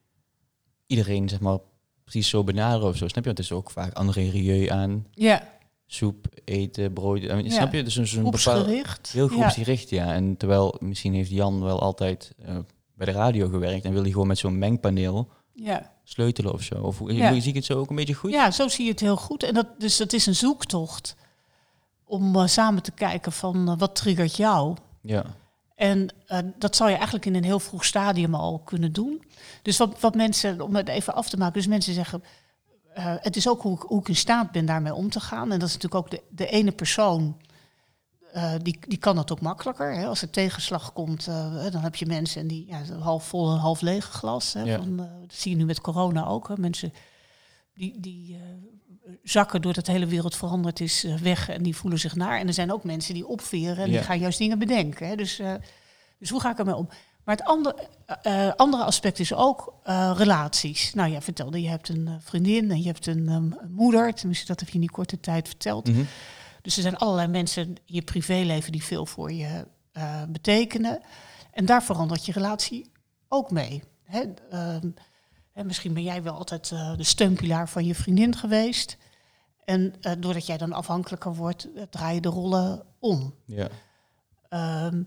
iedereen, zeg maar, precies zo benaderen of zo. Snap je? Want het is ook vaak andere milieu aan. Ja, Soep, eten, brood. I mean, Ja. Snap je? Dus een, zo'n bepaald, heel Ja. groepsgericht, ja. En terwijl misschien heeft Jan wel altijd eh, bij de radio gewerkt en wil hij gewoon met zo'n mengpaneel Ja. sleutelen of zo. Of hoe Ja. zie ik het zo ook een beetje goed? Ja, zo zie je het heel goed. En dat, dus dat is een zoektocht om eh, samen te kijken van eh, wat triggert jou. Ja. En eh, dat zou je eigenlijk in een heel vroeg stadium al kunnen doen. Dus wat, wat mensen, om het even af te maken, dus mensen zeggen, eh, het is ook hoe ik, hoe ik in staat ben daarmee om te gaan. En dat is natuurlijk ook de, de ene persoon, eh, die, die kan dat ook makkelijker. Hè? Als er tegenslag komt, eh, dan heb je mensen en die ja, half vol en half leeg glas. Hè? Ja. Van, dat zie je nu met corona ook. Hè? Mensen die, die zakken doordat de hele wereld veranderd is weg en die voelen zich naar. En er zijn ook mensen die opveren en Ja. die gaan juist dingen bedenken. Hè? Dus, dus hoe ga ik ermee om? Maar het andere, eh, eh, andere aspect is ook eh, relaties. Nou, jij vertelde, je hebt een vriendin en je hebt een ehm, moeder. Tenminste, dat heb je in die korte tijd verteld. Mhm. Dus er zijn allerlei mensen in je privéleven die veel voor je betekenen. En daar verandert je relatie ook mee. Hè? ehm, misschien ben jij wel altijd de steunpilaar van je vriendin geweest. En doordat jij dan afhankelijker wordt, draai je de rollen om. Ja. Ehm,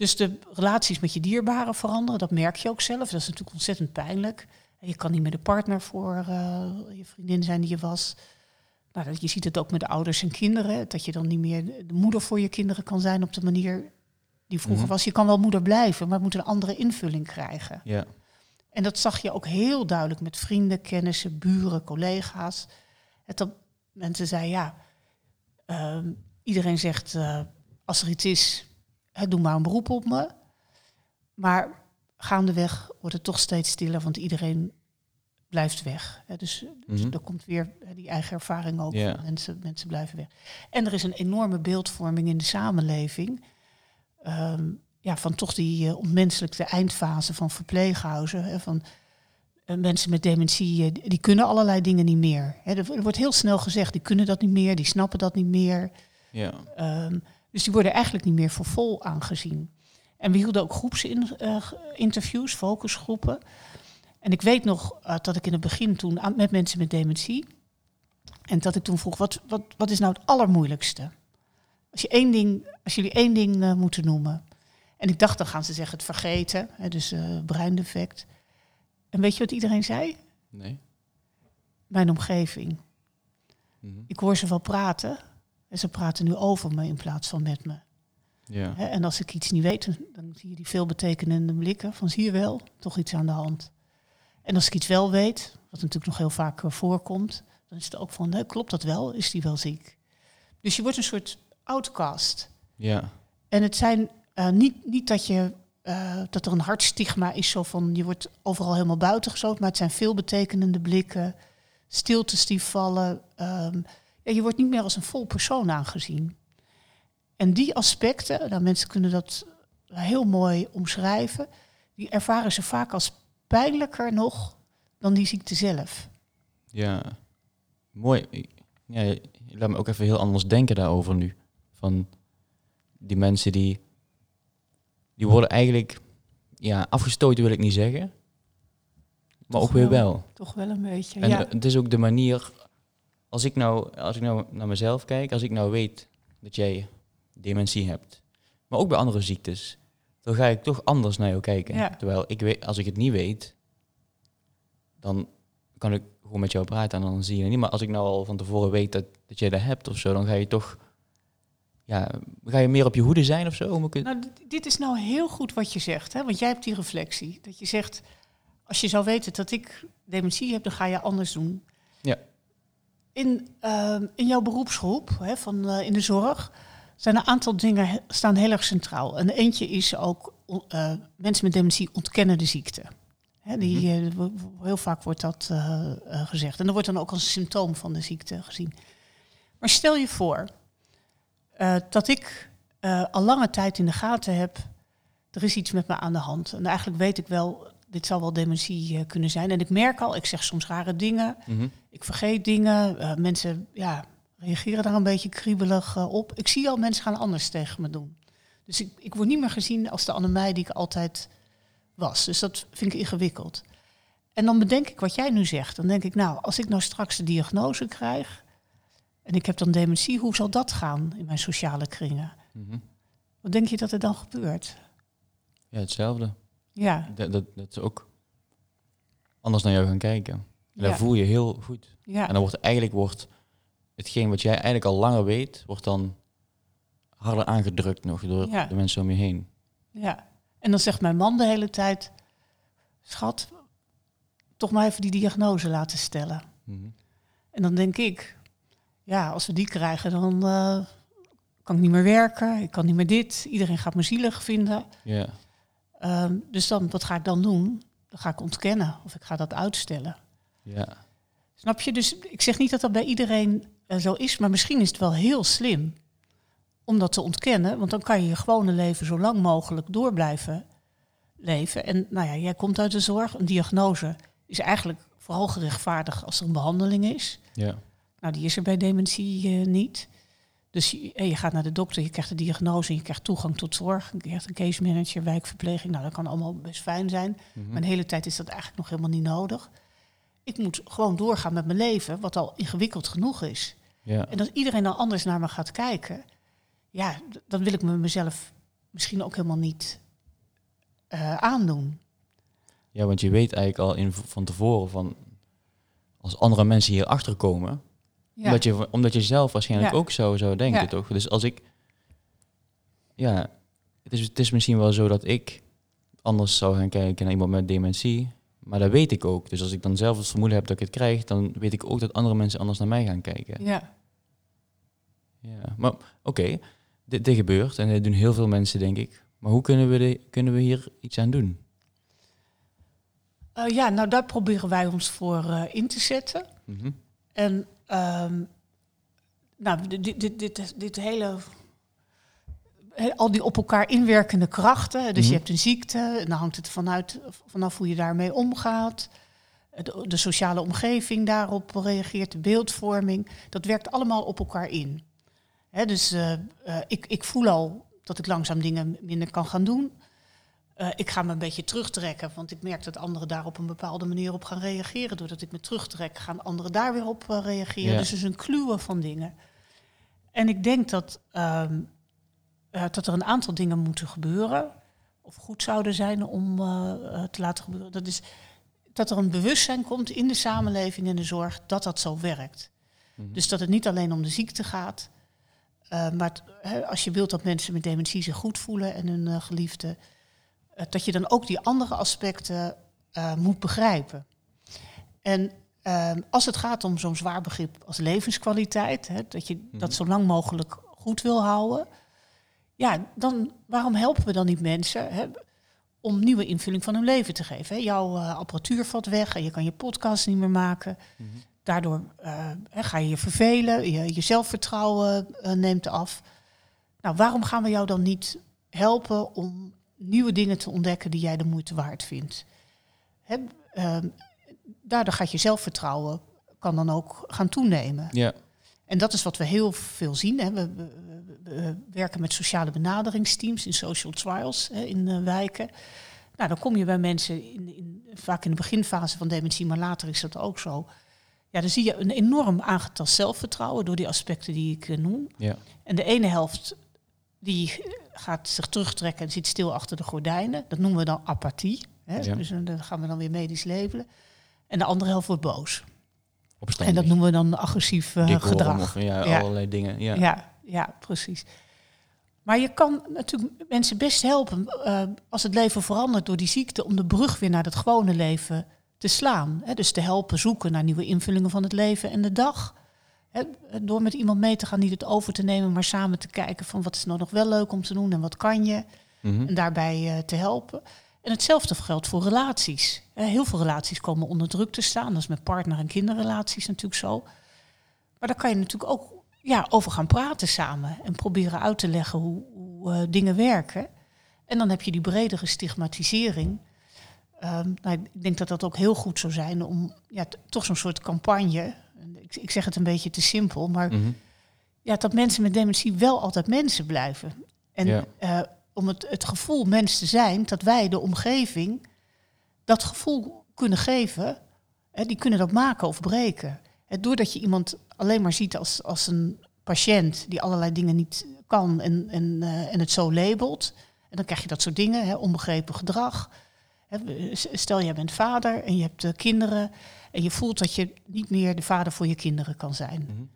dus de relaties met je dierbaren veranderen, dat merk je ook zelf. Dat is natuurlijk ontzettend pijnlijk. En Je kan niet meer de partner voor eh, je vriendin zijn die je was. dat- je ziet het ook met de ouders en kinderen, dat je dan niet meer de moeder voor je kinderen kan zijn op de manier die vroeger Mhm. was. Je kan wel moeder blijven, maar het moet een andere invulling krijgen. Ja. En dat zag je ook heel duidelijk met vrienden, kennissen, buren, collega's. Het dat mensen zeiden, ja, ehm, iedereen zegt, eh, als er iets is, doe maar een beroep op me. Maar gaandeweg wordt het toch steeds stiller, want iedereen blijft weg. Hè. Dus, dus Mhm. er komt weer die eigen ervaring ook. Van Mensen, mensen blijven weg. En er is een enorme beeldvorming in de samenleving. Ehm, ja, van toch die uh, ontmenselijkte eindfase van verpleeghuizen. Hè, van uh, mensen met dementie, uh, die, kunnen allerlei dingen niet meer. Hè, er, er wordt heel snel gezegd, die kunnen dat niet meer, die snappen dat niet meer. Ja. Um, dus die worden eigenlijk niet meer voor vol aangezien. En we hielden ook groepsinterviews, focusgroepen. En ik weet nog uh, dat ik in het begin toen aan, met mensen met dementie. En dat ik toen vroeg, wat, wat, wat is nou het allermoeilijkste? Als, je één ding, als jullie één ding uh, moeten noemen. En ik dacht, dan gaan ze zeggen het vergeten, hè, dus uh, breindefect. En weet je wat iedereen zei? Nee. Mijn omgeving. Mhm. Ik hoor ze wel praten. En ze praten nu over me in plaats van met me. Ja. Hè, en als ik iets niet weet, dan zie je die veelbetekenende blikken van zie je wel, toch iets aan de hand. En als ik iets wel weet, wat natuurlijk nog heel vaak uh, voorkomt, dan is het ook van, nee, klopt dat wel? Is die wel ziek? Dus je wordt een soort outcast. Ja. En het zijn uh, niet, niet dat, je, uh, dat er een hartstigma is, zo van je wordt overal helemaal buitengesloten, maar het zijn veelbetekenende blikken, stiltes die vallen. Um, ja, je wordt niet meer als een vol persoon aangezien. En die aspecten, nou, mensen kunnen dat heel mooi omschrijven, die ervaren ze vaak als pijnlijker nog dan die ziekte zelf. Ja, mooi. Ja, je laat me ook even heel anders denken daarover nu. Van die mensen die, die worden eigenlijk ja, afgestoten, wil ik niet zeggen. Maar Toch ook weer wel. wel. Toch wel een beetje, En ja. het is ook de manier, als ik, nou, als ik nou naar mezelf kijk, als ik nou weet dat jij dementie hebt, maar ook bij andere ziektes, dan ga ik toch anders naar jou kijken. Ja. Terwijl ik weet, als ik het niet weet, dan kan ik gewoon met jou praten en dan zie je het niet. Maar als ik nou al van tevoren weet dat, dat jij dat hebt of zo, dan ga je toch, ja, ga je meer op je hoede zijn of zo? Ik Nou, dit- dit is nou heel goed wat je zegt, hè? want jij hebt die reflectie. Dat je zegt, als je zou weten dat ik dementie heb, dan ga je anders doen. Ja. In, ehm, in jouw beroepsgroep, hè, van, eh, in de zorg, zijn een aantal dingen staan heel erg centraal. En eentje is ook, eh, mensen met dementie ontkennen de ziekte. Hè, die, eh, wo- wo- heel vaak wordt dat eh, eh, gezegd. En dat wordt dan ook als een symptoom van de ziekte gezien. Maar stel je voor eh, dat ik eh, al lange tijd in de gaten heb, er is iets met me aan de hand. En eigenlijk weet ik wel, dit zou wel dementie eh, kunnen zijn. En ik merk al, ik zeg soms rare dingen, Mhm. ik vergeet dingen. eh, mensen ja, reageren daar een beetje kriebelig eh, op. Ik zie al, mensen gaan anders tegen me doen. Dus ik, ik word niet meer gezien als de Annemij die ik altijd was. Dus dat vind ik ingewikkeld. En dan bedenk ik wat jij nu zegt. Dan denk ik, nou, als ik nou straks de diagnose krijg... en ik heb dan dementie, hoe zal dat gaan in mijn sociale kringen? Mhm. Wat denk je dat er dan gebeurt? Ja, hetzelfde. Ja, Dat, dat, dat ze ook anders naar jou gaan kijken. En dat voel je heel goed. ja. En dan wordt eigenlijk wordt hetgeen wat jij eigenlijk al langer weet, wordt dan harder aangedrukt nog door Ja. de mensen om je heen. Ja, en dan zegt mijn man de hele tijd: Schat, toch maar even die diagnose laten stellen. Mhm. En dan denk ik: Ja, als we die krijgen, dan eh, kan ik niet meer werken, ik kan niet meer dit, iedereen gaat me zielig vinden. Ja, Ehm, dus dan, wat ga ik dan doen? Dan ga ik ontkennen of ik ga dat uitstellen. ja, Snap je? Dus ik zeg niet dat dat bij iedereen eh, zo is, maar misschien is het wel heel slim om dat te ontkennen, want dan kan je je gewone leven zo lang mogelijk door blijven leven. En nou ja, jij komt uit de zorg, een diagnose is eigenlijk vooral gerechtvaardigd als er een behandeling is. ja, Nou, die is er bij dementie eh, niet. Dus je, eh, je gaat naar de dokter, je krijgt de diagnose, je krijgt toegang tot zorg, je krijgt een case manager, wijkverpleging. Nou, dat kan allemaal best fijn zijn. Mhm. Maar de hele tijd is dat eigenlijk nog helemaal niet nodig. Ik moet gewoon doorgaan met mijn leven, wat al ingewikkeld genoeg is. ja. En als iedereen dan anders naar me gaat kijken, ja, dan wil ik me mezelf misschien ook helemaal niet eh, aandoen. ja, want je weet eigenlijk al in, van tevoren van als andere mensen hier komen, Ja. Omdat, je, omdat je zelf waarschijnlijk Ja. ook zo zou denken, Ja. toch? Dus als ik... Ja, het is, het is misschien wel zo dat ik anders zou gaan kijken naar iemand met dementie. Maar dat weet ik ook. Dus als ik dan zelf het vermoeden heb dat ik het krijg, dan weet ik ook dat andere mensen anders naar mij gaan kijken. ja. Ja, maar oké, dit, dit gebeurt en dit doen heel veel mensen, denk ik. Maar hoe kunnen we, de, kunnen we hier iets aan doen? Eh, ja, nou daar proberen wij ons voor eh, in te zetten. Mhm. En ehm, nou, dit, dit, dit, dit, hele. he- Al die op elkaar inwerkende krachten. Dus Mhm. je hebt een ziekte, en dan hangt het vanuit, vanaf hoe je daarmee omgaat. De, de sociale omgeving daarop reageert, de beeldvorming. Dat werkt allemaal op elkaar in. Hè, dus eh, eh, ik, ik voel al dat ik langzaam dingen minder kan gaan doen. Eh, ik ga me een beetje terugtrekken, want ik merk dat anderen daar op een bepaalde manier op gaan reageren. Doordat ik me terugtrek, gaan anderen daar weer op eh, reageren. Ja. Dus het is een kluwen van dingen. En ik denk dat, ehm, eh, dat er een aantal dingen moeten gebeuren, of goed zouden zijn om te laten gebeuren. Dat is dat er een bewustzijn komt in de samenleving en de zorg dat dat zo werkt. Mhm. Dus dat het niet alleen om de ziekte gaat, maar als je wilt dat mensen met dementie zich goed voelen en hun geliefden, dat je dan ook die andere aspecten uh, moet begrijpen. En uh, als het gaat om zo'n zwaar begrip als levenskwaliteit, hè, dat je mm-hmm. dat zo lang mogelijk goed wil houden, ja, dan waarom helpen we dan niet mensen hè, om nieuwe invulling van hun leven te geven? Hè? Jouw uh, apparatuur valt weg en je kan je podcast niet meer maken. Mm-hmm. Daardoor ga je je vervelen, je, je zelfvertrouwen neemt af. Nou, waarom gaan we jou dan niet helpen om nieuwe dingen te ontdekken die jij de moeite waard vindt? Hè, uh, daardoor gaat je zelfvertrouwen kan dan ook gaan toenemen. Ja. En dat is wat we heel veel zien. Hè. We, we, we, we, werken met sociale benaderingsteams in social trials hè, in uh, wijken. Nou, dan kom je bij mensen in, in, vaak in de beginfase van dementie, maar later is dat ook zo. Ja, dan zie je een enorm aangetast zelfvertrouwen door die aspecten die ik uh, noem. Ja. En de ene helft die gaat zich terugtrekken en zit stil achter de gordijnen. Dat noemen we dan apathie. Hè? Ja. Dus dan gaan we dan weer medisch labelen. En de andere helft wordt boos. Opstandig. En dat noemen we dan agressief uh, gedrag. Of, ja, ja, allerlei dingen. Ja. ja, ja, precies. Maar je kan natuurlijk mensen best helpen uh, als het leven verandert door die ziekte, om de brug weer naar het gewone leven te slaan. Hè? Dus te helpen zoeken naar nieuwe invullingen van het leven en de dag. Door met iemand mee te gaan, niet het over te nemen, maar samen te kijken van wat is nou nog wel leuk om te doen en wat kan je. Mhm. En daarbij uh, te helpen. En hetzelfde geldt voor relaties. Heel veel relaties komen onder druk te staan. Dat is met partner- en kinderrelaties natuurlijk zo. Maar daar kan je natuurlijk ook ja, over gaan praten samen. En proberen uit te leggen hoe, hoe uh, dingen werken. En dan heb je die bredere stigmatisering. Um, nou, ik denk dat dat ook heel goed zou zijn om ja, toch zo'n soort campagne. Ik, ik, zeg het een beetje te simpel, maar mm -hmm. ja, dat mensen met dementie wel altijd mensen blijven. En ja. uh, om het, het gevoel mens te zijn, dat wij de omgeving dat gevoel kunnen geven, hè, die kunnen dat maken of breken. Hè, doordat je iemand alleen maar ziet als, als een patiënt die allerlei dingen niet kan en, en, uh, en het zo labelt. En dan krijg je dat soort dingen, hè, onbegrepen gedrag. Stel, jij bent vader en je hebt uh, kinderen en je voelt dat je niet meer de vader voor je kinderen kan zijn. Mm -hmm.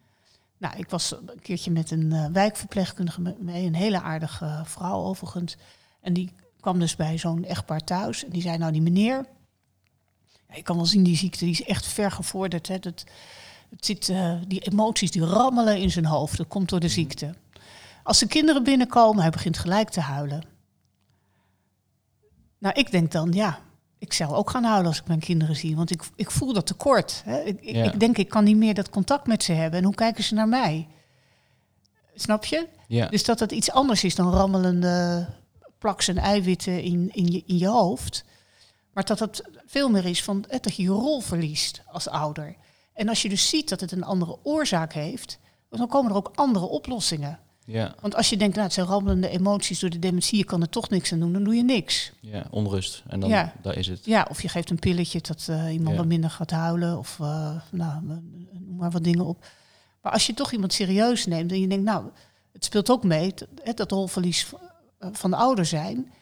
Nou, ik was een keertje met een uh, wijkverpleegkundige mee, een hele aardige uh, vrouw overigens. En die kwam dus bij zo'n echtpaar thuis. En die zei, nou die meneer, ja, je kan wel zien die ziekte, die is echt ver gevorderd. Hè. Dat, het zit, uh, die emoties die rammelen in zijn hoofd, dat komt door de ziekte. Als de kinderen binnenkomen, hij begint gelijk te huilen. Nou, ik denk dan, ja, ik zou ook gaan huilen als ik mijn kinderen zie. Want ik, ik voel dat tekort. Hè. Ik, Ja. ik denk, ik kan niet meer dat contact met ze hebben. En hoe kijken ze naar mij? Snap je? Ja. Dus dat het iets anders is dan rammelende plaks en eiwitten in, in, je, in je hoofd. Maar dat het veel meer is van eh, dat je je rol verliest als ouder. En als je dus ziet dat het een andere oorzaak heeft, dan komen er ook andere oplossingen. Ja. Want als je denkt, nou, het zijn rammelende emoties door de dementie, je kan er toch niks aan doen, dan doe je niks. ja, onrust. En dan, Ja. daar is het. Ja, of je geeft een pilletje dat eh, iemand Ja. wat minder gaat huilen, of uh, nou, noem maar wat dingen op. Maar als je toch iemand serieus neemt en je denkt, nou, het speelt ook mee, dat, dat rolverlies eh, van de ouder zijn.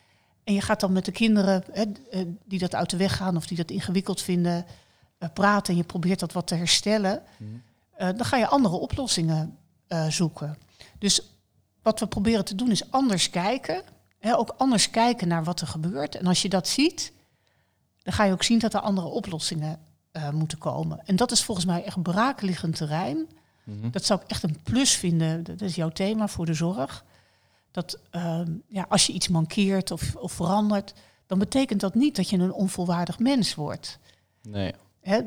En je gaat dan met de kinderen hè, eh, die dat uit de weg gaan of die dat ingewikkeld vinden, eh, praten en je probeert dat wat te herstellen. Mhm. eh, dan ga je andere oplossingen eh, zoeken. Dus wat we proberen te doen is anders kijken. Hè, ook anders kijken naar wat er gebeurt. En als je dat ziet, dan ga je ook zien dat er andere oplossingen eh, moeten komen. En dat is volgens mij echt braakliggend terrein. Mhm. Dat zou ik echt een plus vinden. Dat is jouw thema voor de zorg. Dat ehm, ja, als je iets mankeert of, of verandert, dan betekent dat niet dat je een onvolwaardig mens wordt. Nee. Hè,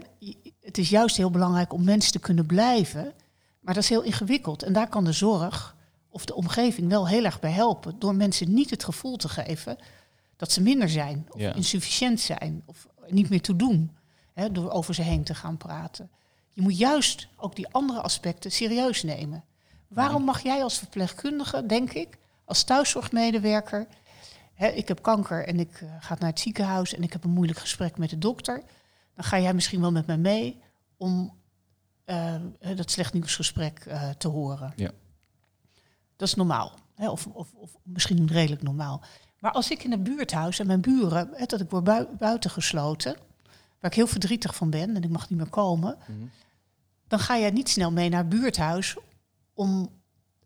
het is juist heel belangrijk om mensen te kunnen blijven, maar dat is heel ingewikkeld. En daar kan de zorg of de omgeving wel heel erg bij helpen, door mensen niet het gevoel te geven dat ze minder zijn, of Ja. insufficiënt zijn, of niet meer toe doen, hè, door over ze heen te gaan praten. Je moet juist ook die andere aspecten serieus nemen. Waarom mag jij als verpleegkundige, denk ik, als thuiszorgmedewerker, hè, ik heb kanker en ik eh, ga naar het ziekenhuis en ik heb een moeilijk gesprek met de dokter, dan ga jij misschien wel met mij mee om eh, dat slecht nieuwsgesprek eh, te horen. Ja. Dat is normaal. Hè? Of, of, of misschien redelijk normaal. Maar als ik in een buurthuis en mijn buren, hè, dat ik word bui- buitengesloten, waar ik heel verdrietig van ben en ik mag niet meer komen, Mhm. dan ga jij niet snel mee naar het buurthuis om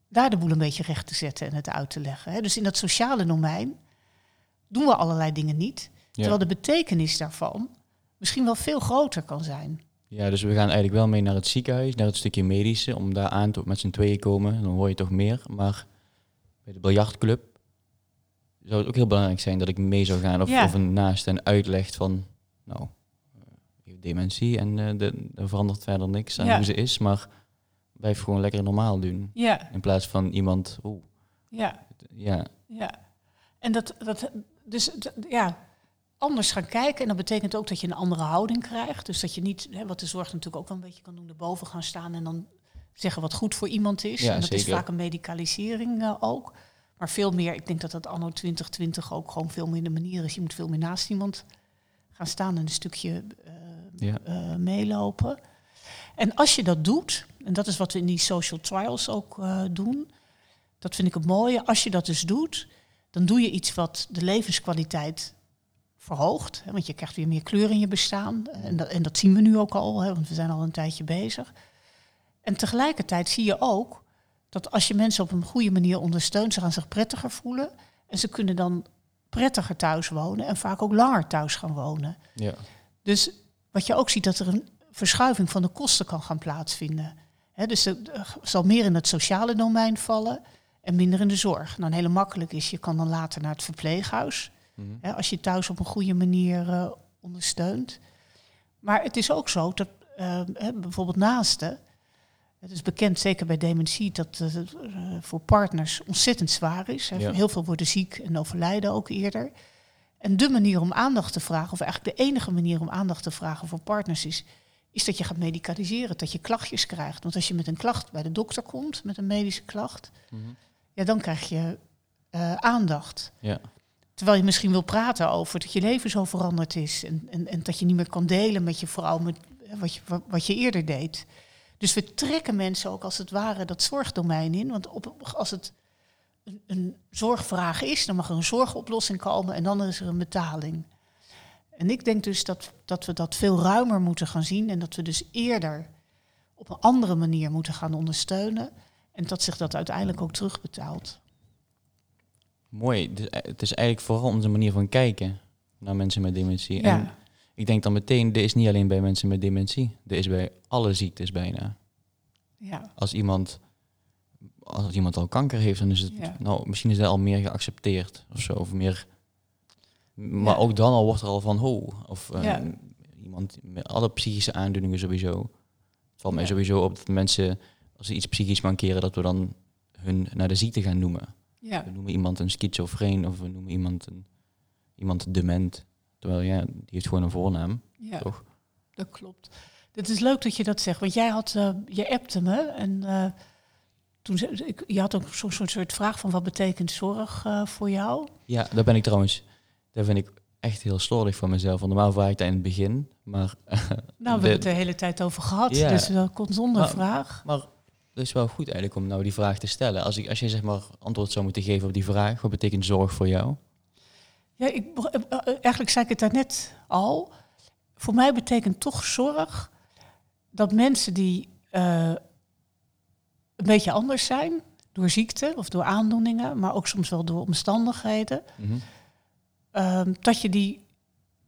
daar de boel een beetje recht te zetten en het uit te leggen. Hè? Dus in dat sociale domein doen we allerlei dingen niet, Ja. terwijl de betekenis daarvan misschien wel veel groter kan zijn. Ja, dus we gaan eigenlijk wel mee naar het ziekenhuis, naar het stukje medische, om daar aan te met z'n tweeën komen. Dan hoor je toch meer. Maar bij de biljartclub zou het ook heel belangrijk zijn dat ik mee zou gaan. Of, Ja. of een naast en uitlegt van, nou, eh, dementie en eh, de, er verandert verder niks aan Ja. hoe ze is. Maar blijf gewoon lekker normaal doen. Ja, In plaats van iemand, oeh, ja, ja, ja. En dat, dat dus ja, anders gaan kijken. En dat betekent ook dat je een andere houding krijgt. Dus dat je niet, hè, wat de zorg natuurlijk ook wel een beetje kan doen, erboven gaan staan en dan zeggen wat goed voor iemand is. Ja, en dat is vaak een medicalisering eh, ook. Maar veel meer, ik denk dat dat anno 2020 ook gewoon veel meer de manier is. Je moet veel meer naast iemand gaan staan en een stukje eh, ja, eh, meelopen. En als je dat doet, en dat is wat we in die social trials ook doen, dat vind ik het mooie. Als je dat dus doet, dan doe je iets wat de levenskwaliteit verhoogt. Hè, want je krijgt weer meer kleur in je bestaan. En dat, en dat zien we nu ook al, hè, want we zijn al een tijdje bezig. En tegelijkertijd zie je ook dat als je mensen op een goede manier ondersteunt, ze gaan zich prettiger voelen. En ze kunnen dan prettiger thuis wonen en vaak ook langer thuis gaan wonen. ja. Dus wat je ook ziet, dat er een verschuiving van de kosten kan gaan plaatsvinden. Dus het zal meer in het sociale domein vallen en minder in de zorg. Nou, een hele makkelijk is, je kan dan later naar het verpleeghuis. Mhm. Als je thuis op een goede manier eh, ondersteunt. Maar het is ook zo dat eh, hè, bijvoorbeeld naasten. Het is bekend, zeker bij dementie, dat het eh, voor partners ontzettend zwaar is. Ja. Heel veel worden ziek en overlijden ook eerder. En de manier om aandacht te vragen, of eigenlijk de enige manier om aandacht te vragen voor partners is, is dat je gaat medicaliseren, dat je klachtjes krijgt. Want als je met een klacht bij de dokter komt, met een medische klacht, Mhm. ja, dan krijg je eh, aandacht. ja. Terwijl je misschien wil praten over dat je leven zo veranderd is. En, en, en dat je niet meer kan delen met je vrouw met, wat, je, wat je eerder deed. Dus we trekken mensen ook als het ware dat zorgdomein in. Want op, als het een, een zorgvraag is, dan mag er een zorgoplossing komen en dan is er een betaling. En ik denk dus dat, dat we dat veel ruimer moeten gaan zien. En dat we dus eerder op een andere manier moeten gaan ondersteunen. En dat zich dat uiteindelijk ook terugbetaalt. Mooi. Dus, eh, het is eigenlijk vooral onze manier van kijken naar mensen met dementie. En ik denk dan meteen, dit is niet alleen bij mensen met dementie. Dit is bij alle ziektes bijna. ja, Als iemand, als iemand al kanker heeft, dan is het, Ja. nou, misschien is dat al meer geaccepteerd of zo. Of meer, maar Ja. ook dan al wordt er al van, ho. Of eh, Ja. iemand met alle psychische aandoeningen sowieso. Het valt mij sowieso op dat mensen, als ze iets psychisch mankeren, dat we dan hun naar de ziekte gaan noemen. Ja. We noemen iemand een schizofreen of we noemen iemand, een, iemand dement. Terwijl ja, die heeft gewoon een voornaam, ja. toch? Dat klopt. Het is leuk dat je dat zegt, want jij had, eh, je appte me en eh, toen ze, ik, je had ook zo'n soort, soort vraag van wat betekent zorg eh, voor jou? Ja, daar ben ik trouwens, daar vind ik echt heel slordig van mezelf. Want normaal vraag ik dat in het begin, maar, [laughs] Nou, we De- hebben het de hele tijd over gehad, Ja. dus dat komt zonder Maar- vraag. maar het is wel goed eigenlijk om nou die vraag te stellen. Als, ik, als je zeg maar antwoord zou moeten geven op die vraag, wat betekent zorg voor jou? Ja, ik, eh, eh, eigenlijk zei ik het daarnet al. Voor mij betekent toch zorg dat mensen die eh, een beetje anders zijn door ziekte of door aandoeningen, maar ook soms wel door omstandigheden. Mhm. Ehm, dat je die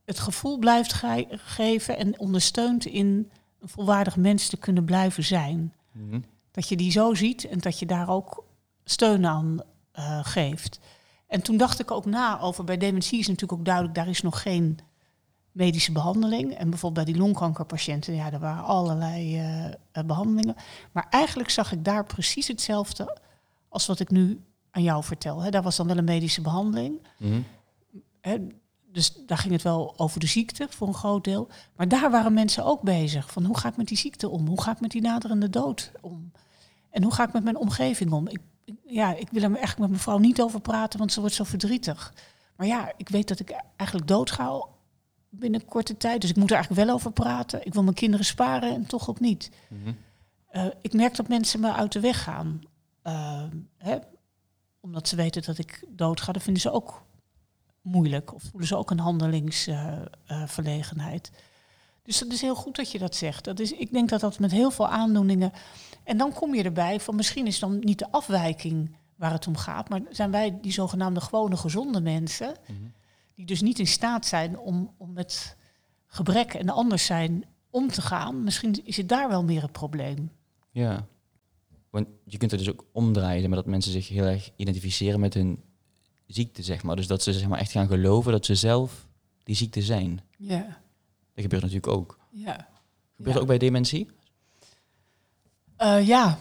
het gevoel blijft ge- geven en ondersteunt in een volwaardig mens te kunnen blijven zijn. Mhm. Dat je die zo ziet en dat je daar ook steun aan eh, geeft. En toen dacht ik ook na over, bij dementie is natuurlijk ook duidelijk, daar is nog geen medische behandeling. En bijvoorbeeld bij die longkankerpatiënten, ja, er waren allerlei eh, eh, behandelingen. Maar eigenlijk zag ik daar precies hetzelfde als wat ik nu aan jou vertel. Daar was dan wel een medische behandeling. Mhm. Dus daar ging het wel over de ziekte voor een groot deel. Maar daar waren mensen ook bezig. Van hoe ga ik met die ziekte om? Hoe ga ik met die naderende dood om? En hoe ga ik met mijn omgeving om? Ik, ja, ik wil er eigenlijk met mijn vrouw niet over praten, want ze wordt zo verdrietig. Maar ja, ik weet dat ik eigenlijk doodga binnen korte tijd. Dus ik moet er eigenlijk wel over praten. Ik wil mijn kinderen sparen en toch ook niet. Mhm. Eh, ik merk dat mensen me uit de weg gaan. Eh, hè, omdat ze weten dat ik doodga, dat vinden ze ook moeilijk. Of voelen ze ook een handelingsverlegenheid. dus dat is heel goed dat je dat zegt. Dat is, ik denk dat dat met heel veel aandoeningen... En dan kom je erbij van misschien is dan niet de afwijking waar het om gaat... maar zijn wij die zogenaamde gewone gezonde mensen... Mhm. die dus niet in staat zijn om, om met gebrek en anders zijn om te gaan. Misschien is het daar wel meer het probleem. Ja. Want je kunt het dus ook omdraaien, maar dat mensen zich heel erg identificeren met hun ziekte, zeg maar. Dus dat ze zeg maar, echt gaan geloven dat ze zelf die ziekte zijn. Ja, Dat gebeurt natuurlijk ook. ja. Gebeurt dat ook bij dementie? Eh, ja,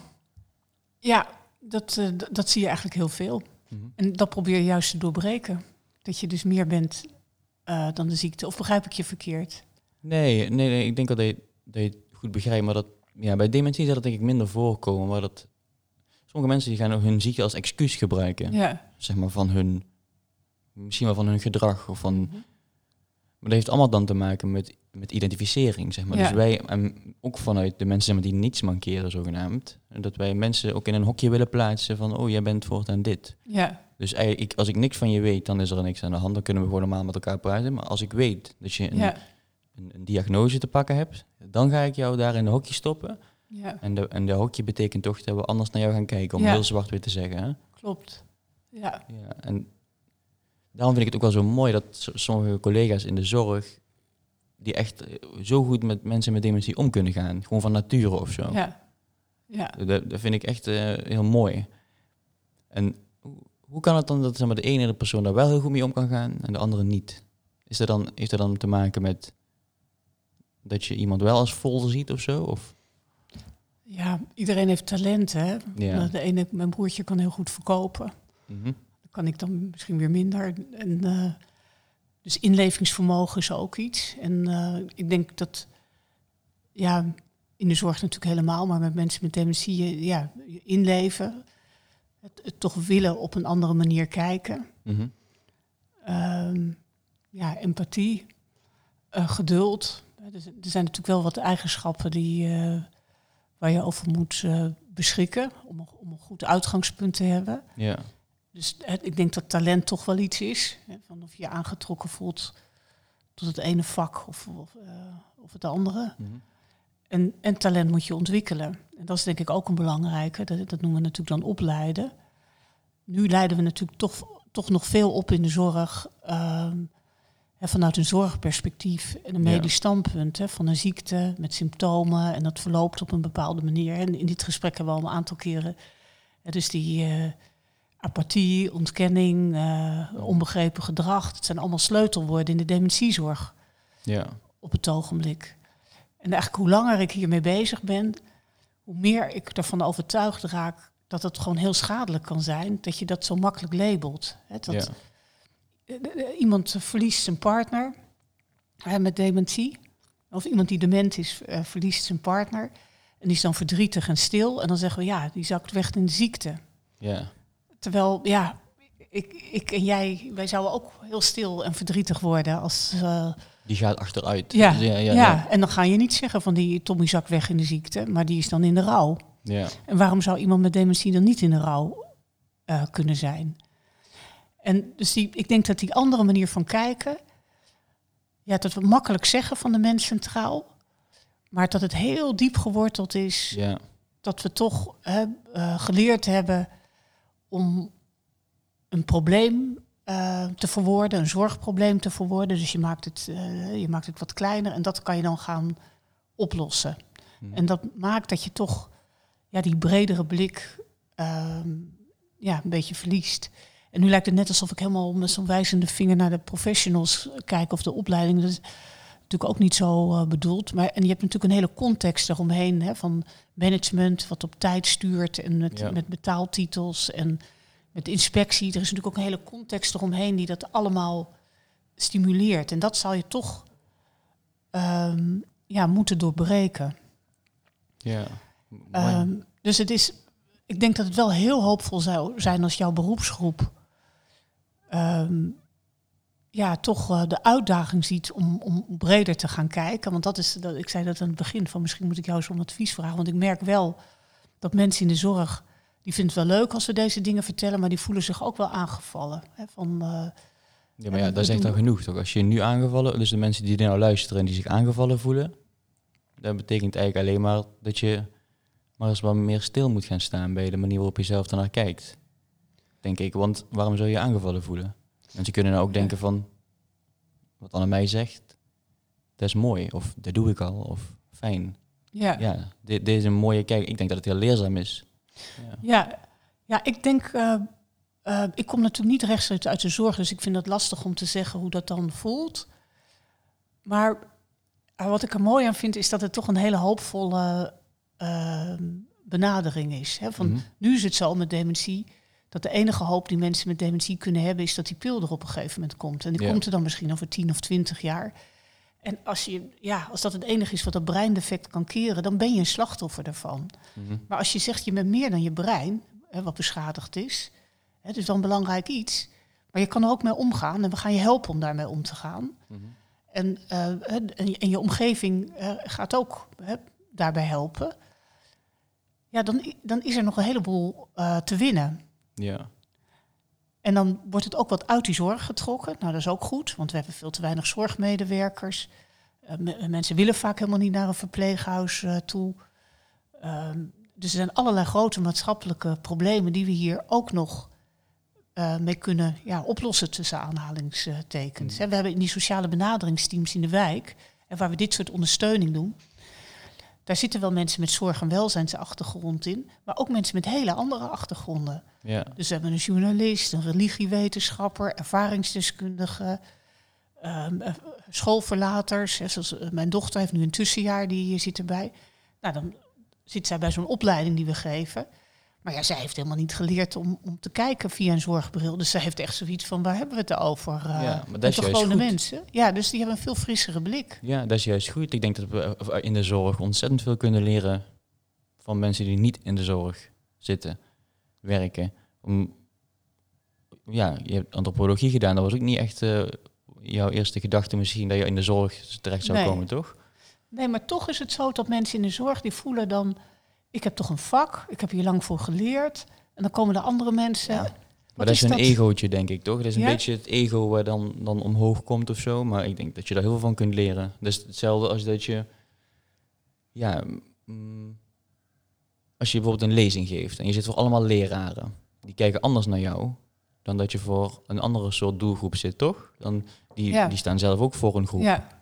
ja dat, eh, dat zie je eigenlijk heel veel. Mhm. En dat probeer je juist te doorbreken. Dat je dus meer bent eh, dan de ziekte. Of begrijp ik je verkeerd? Nee, nee, nee, ik denk dat je, dat je het goed begrijpt, maar dat, ja, bij dementie zal dat denk ik minder voorkomen, maar dat sommige mensen die gaan ook hun ziekte als excuus gebruiken, Ja. zeg maar van hun, misschien wel van hun gedrag of van, Mhm. maar dat heeft allemaal dan te maken met, met identificering, zeg maar. Ja. Dus wij, en ook vanuit de mensen zeg maar, die niets mankeren zogenaamd, dat wij mensen ook in een hokje willen plaatsen van, oh, jij bent voortaan dit. Ja, Dus eigenlijk, ik, als ik niks van je weet, dan is er niks aan de hand. Dan kunnen we gewoon normaal met elkaar praten. Maar als ik weet dat je een, ja, een, een diagnose te pakken hebt, dan ga ik jou daar in een hokje stoppen. Ja, En de, en de hokje betekent toch dat we anders naar jou gaan kijken, om Ja. heel zwart-wit te zeggen. Hè? klopt. Ja, Ja, en daarom vind ik het ook wel zo mooi dat so- sommige collega's in de zorg, die echt eh, zo goed met mensen met dementie om kunnen gaan, gewoon van nature of zo. ja, ja. Dat, dat vind ik echt eh, heel mooi. En hoe, hoe kan het dan dat zeg maar, de ene persoon daar wel heel goed mee om kan gaan en de andere niet? Is dat dan, heeft dat dan te maken met dat je iemand wel als vol ziet of zo? Of? Ja, iedereen heeft talent, hè? Ja. De ene, mijn broertje kan heel goed verkopen. Dat kan ik dan misschien weer minder. En, eh, dus inlevingsvermogen is ook iets. En eh, ik denk dat, ja, in de zorg natuurlijk helemaal, maar met mensen met dementie, je- ja, inleven, het, het toch willen op een andere manier kijken. Mhm. Ehm, ja, empathie, eh, geduld. Er z- er zijn natuurlijk wel wat eigenschappen die, eh, waar je over moet eh, beschikken om, een- om een goed uitgangspunt te hebben. Ja. Dus het, ik denk dat talent toch wel iets is. Hè, van of je je aangetrokken voelt tot het ene vak of, of, eh, of het andere. Mhm. En, en talent moet je ontwikkelen. En dat is denk ik ook een belangrijke. Dat, dat noemen we natuurlijk dan opleiden. Nu leiden we natuurlijk toch, toch nog veel op in de zorg. ehm, vanuit een zorgperspectief en een Ja. medisch standpunt. Hè, van een ziekte met symptomen. En dat verloopt op een bepaalde manier. En in dit gesprek hebben we al een aantal keren. dus die eh, apathie, ontkenning, eh, onbegrepen gedrag. Het zijn allemaal sleutelwoorden in de dementiezorg Ja. op het ogenblik. En eigenlijk hoe langer ik hiermee bezig ben, hoe meer ik ervan overtuigd raak dat het gewoon heel schadelijk kan zijn, dat je dat zo makkelijk labelt. Hè, dat Ja. Iemand verliest zijn partner hè, met dementie, of iemand die dement is, eh, verliest zijn partner, en die is dan verdrietig en stil, en dan zeggen we ja, die zakt weg in de ziekte. Ja. Terwijl, ja, ik, ik en jij, wij zouden ook heel stil en verdrietig worden als... eh, Die gaat achteruit. ja, Dus ja, ja, ja, en dan ga je niet zeggen van die Tommy zak weg in de ziekte, maar die is dan in de rouw. ja. En waarom zou iemand met dementie dan niet in de rouw eh, kunnen zijn? En dus die, ik denk dat die andere manier van kijken, ja, dat we makkelijk zeggen van de mens centraal, maar dat het heel diep geworteld is. Ja. Dat we toch uh, geleerd hebben om een probleem uh, te verwoorden, een zorgprobleem te verwoorden. Dus je maakt, het, uh, je maakt het wat kleiner en dat kan je dan gaan oplossen. Hmm. En dat maakt dat je toch ja, die bredere blik ehm, ja, een beetje verliest. En nu lijkt het net alsof ik helemaal met zo'n wijzende vinger naar de professionals kijk of de opleiding. Dat is natuurlijk ook niet zo uh, bedoeld. Maar, en je hebt natuurlijk een hele context eromheen hè, van management, wat op tijd stuurt en met, met betaaltitels en met inspectie. Er is natuurlijk ook een hele context eromheen die dat allemaal stimuleert. En dat zal je toch um, ja, moeten doorbreken. Ja. Um, dus het is, ik denk dat het wel heel hoopvol zou zijn als jouw beroepsgroep um, ja, toch uh, de uitdaging ziet om, om breder te gaan kijken. Want dat is, dat, ik zei dat aan het begin van misschien moet ik jou eens om advies vragen. Want ik merk wel dat mensen in de zorg, die vinden het wel leuk als we deze dingen vertellen, maar die voelen zich ook wel aangevallen. Hè, van, uh, ja, maar ja, dat is echt al genoeg toch? Als je nu aangevallen, dus de mensen die nou luisteren en die zich aangevallen voelen, dat betekent eigenlijk alleen maar dat je maar eens wat meer stil moet gaan staan bij de manier waarop je zelf naar kijkt. Denk ik, want waarom zou je aangevallen voelen? Mensen kunnen nou ook denken van, wat Anne mij zegt, dat is mooi, of dat doe ik al, of fijn. Ja, ja dit, dit is een mooie kijk. Ik denk dat het heel leerzaam is. Ja, ja, ja ik denk, uh, uh, ik kom natuurlijk niet rechtstreeks uit de zorg, dus ik vind het lastig om te zeggen hoe dat dan voelt. Maar uh, wat ik er mooi aan vind, is dat het toch een hele hoopvolle benadering is. Hè? Van, mm -hmm. Nu is het zo met dementie dat de enige hoop die mensen met dementie kunnen hebben, is dat die pil er op een gegeven moment komt. En die ja. komt er dan misschien over 10 of 20 jaar. En als, je, ja, als dat het enige is wat dat breindefect kan keren, dan ben je een slachtoffer daarvan. Mm -hmm. Maar als je zegt, je bent meer dan je brein, hè, wat beschadigd is, het is dan belangrijk iets. Maar je kan er ook mee omgaan en we gaan je helpen om daarmee om te gaan. Mm -hmm. en, uh, en, en, je omgeving uh, gaat ook hè, daarbij helpen. Ja, dan, dan is er nog een heleboel uh, te winnen. Ja. En dan wordt het ook wat uit die zorg getrokken. Nou, dat is ook goed, want we hebben veel te weinig zorgmedewerkers. Uh, mensen willen vaak helemaal niet naar een verpleeghuis uh, toe. Uh, dus er zijn allerlei grote maatschappelijke problemen die we hier ook nog mee kunnen ja, oplossen tussen aanhalingstekens. Mm. We hebben in die sociale benaderingsteams in de wijk, en waar we dit soort ondersteuning doen, daar zitten wel mensen met zorg- en welzijnsachtergrond in, maar ook mensen met hele andere achtergronden. Ja. Dus we hebben een journalist, een religiewetenschapper, ervaringsdeskundige, um, schoolverlaters. Zoals mijn dochter heeft nu een tussenjaar, die zit erbij. Nou, dan zit zij bij zo'n opleiding die we geven. Maar ja, zij heeft helemaal niet geleerd om, om te kijken via een zorgbril. Dus zij heeft echt zoiets van, waar hebben we het over? Uh, ja, maar dat is juist gewone goed. mensen. Ja, dus die hebben een veel frissere blik. Ja, dat is juist goed. Ik denk dat we in de zorg ontzettend veel kunnen leren van mensen die niet in de zorg zitten, werken. Om, ja, je hebt antropologie gedaan. Dat was ook niet echt uh, jouw eerste gedachte misschien dat je in de zorg terecht zou nee. komen, toch? Nee, maar toch is het zo dat mensen in de zorg die voelen dan ik heb toch een vak, ik heb hier lang voor geleerd. En dan komen de andere mensen. Ja. Maar dat is een dat? egootje, denk ik, toch? Dat is een ja? beetje het ego waar dan, dan omhoog komt of zo. Maar ik denk dat je daar heel veel van kunt leren. Dat is hetzelfde als dat je... Ja, mm, als je bijvoorbeeld een lezing geeft en je zit voor allemaal leraren. Die kijken anders naar jou dan dat je voor een andere soort doelgroep zit, toch? Dan, die, ja. die staan zelf ook voor een groep. Ja.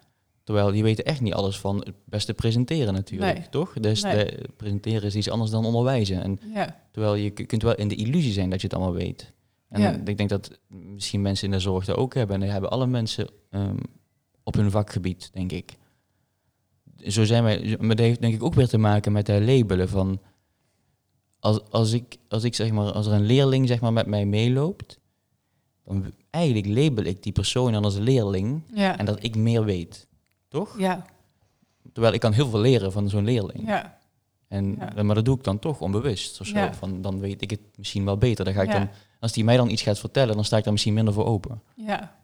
Terwijl die weten echt niet alles van het beste presenteren natuurlijk, nee. toch? Dus nee. de, presenteren is iets anders dan onderwijzen. En ja. Terwijl je kunt wel in de illusie zijn dat je het allemaal weet. En ja. ik denk dat misschien mensen in de zorg dat ook hebben. En dat hebben alle mensen um, op hun vakgebied, denk ik. Zo zijn wij, maar dat heeft denk ik ook weer te maken met het labelen van... Als, als, ik, als ik zeg maar, als er een leerling zeg maar met mij meeloopt, dan eigenlijk label ik die persoon dan als leerling ja. en dat ik meer weet. Toch? Ja. Terwijl ik kan heel veel leren van zo'n leerling. Ja. En, Ja. Maar dat doe ik dan toch onbewust. Of zo. Ja. Van, dan weet ik het misschien wel beter. Dan ga ik Ja. dan, als die mij dan iets gaat vertellen, dan sta ik daar misschien minder voor open. Ja.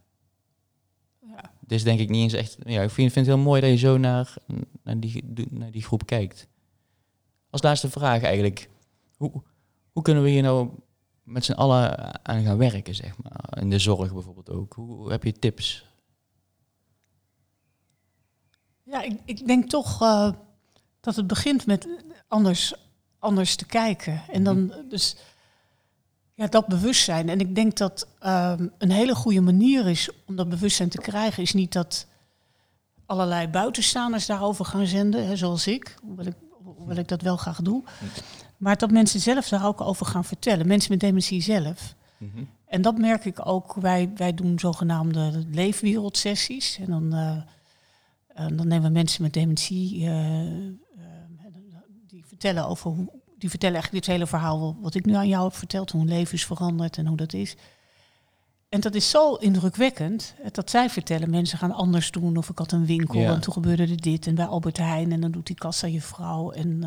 Ja. Dus denk ik niet eens echt. Ja, ik vind, vind het heel mooi dat je zo naar, naar, die, naar die groep kijkt. Als laatste vraag eigenlijk. Hoe, hoe kunnen we hier nou met z'n allen aan gaan werken, zeg maar? In de zorg bijvoorbeeld ook. Hoe, hoe heb je tips? Ja, ik, ik denk toch, uh, dat het begint met anders, anders te kijken. En dan dus ja, dat bewustzijn. En ik denk dat ehm, een hele goede manier is om dat bewustzijn te krijgen, is niet dat allerlei buitenstaanders daarover gaan zenden, hè, zoals ik, hoewel ik, hoewel ik dat wel graag doe. Maar dat mensen zelf daar ook over gaan vertellen. Mensen met dementie zelf. Mhm. En dat merk ik ook. Wij, wij doen zogenaamde leefwereldsessies. En dan, eh, eh, dan nemen we mensen met dementie. eh, eh, die vertellen over hoe. Die vertellen eigenlijk dit hele verhaal wat ik nu aan jou heb verteld. Hoe hun leven is veranderd en hoe dat is. En dat is zo indrukwekkend. eh, Dat zij vertellen, mensen gaan anders doen. Of ik had een winkel Ja. en toen gebeurde er dit. En bij Albert Heijn en dan doet die kassa je vrouw. En,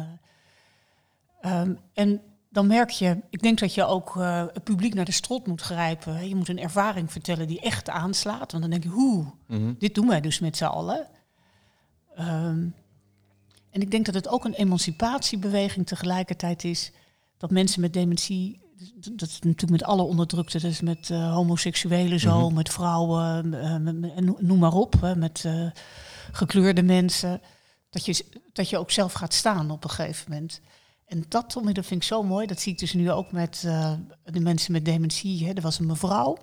eh, ehm, en dan merk je, ik denk dat je ook het publiek naar de strot moet grijpen. Je moet een ervaring vertellen die echt aanslaat. Want dan denk je, hoe, Mhm. dit doen wij dus met z'n allen. Ehm, en ik denk dat het ook een emancipatiebeweging tegelijkertijd is. Dat mensen met dementie, dat is natuurlijk met alle onderdrukte, dat is met eh, homoseksuelen zo, Mhm. met vrouwen, eh, noem maar op, hè, met eh, gekleurde mensen. Dat je, dat je ook zelf gaat staan op een gegeven moment. En dat, Tommy, dat vind ik zo mooi. Dat zie ik dus nu ook met de mensen met dementie. Hè. Er was een mevrouw,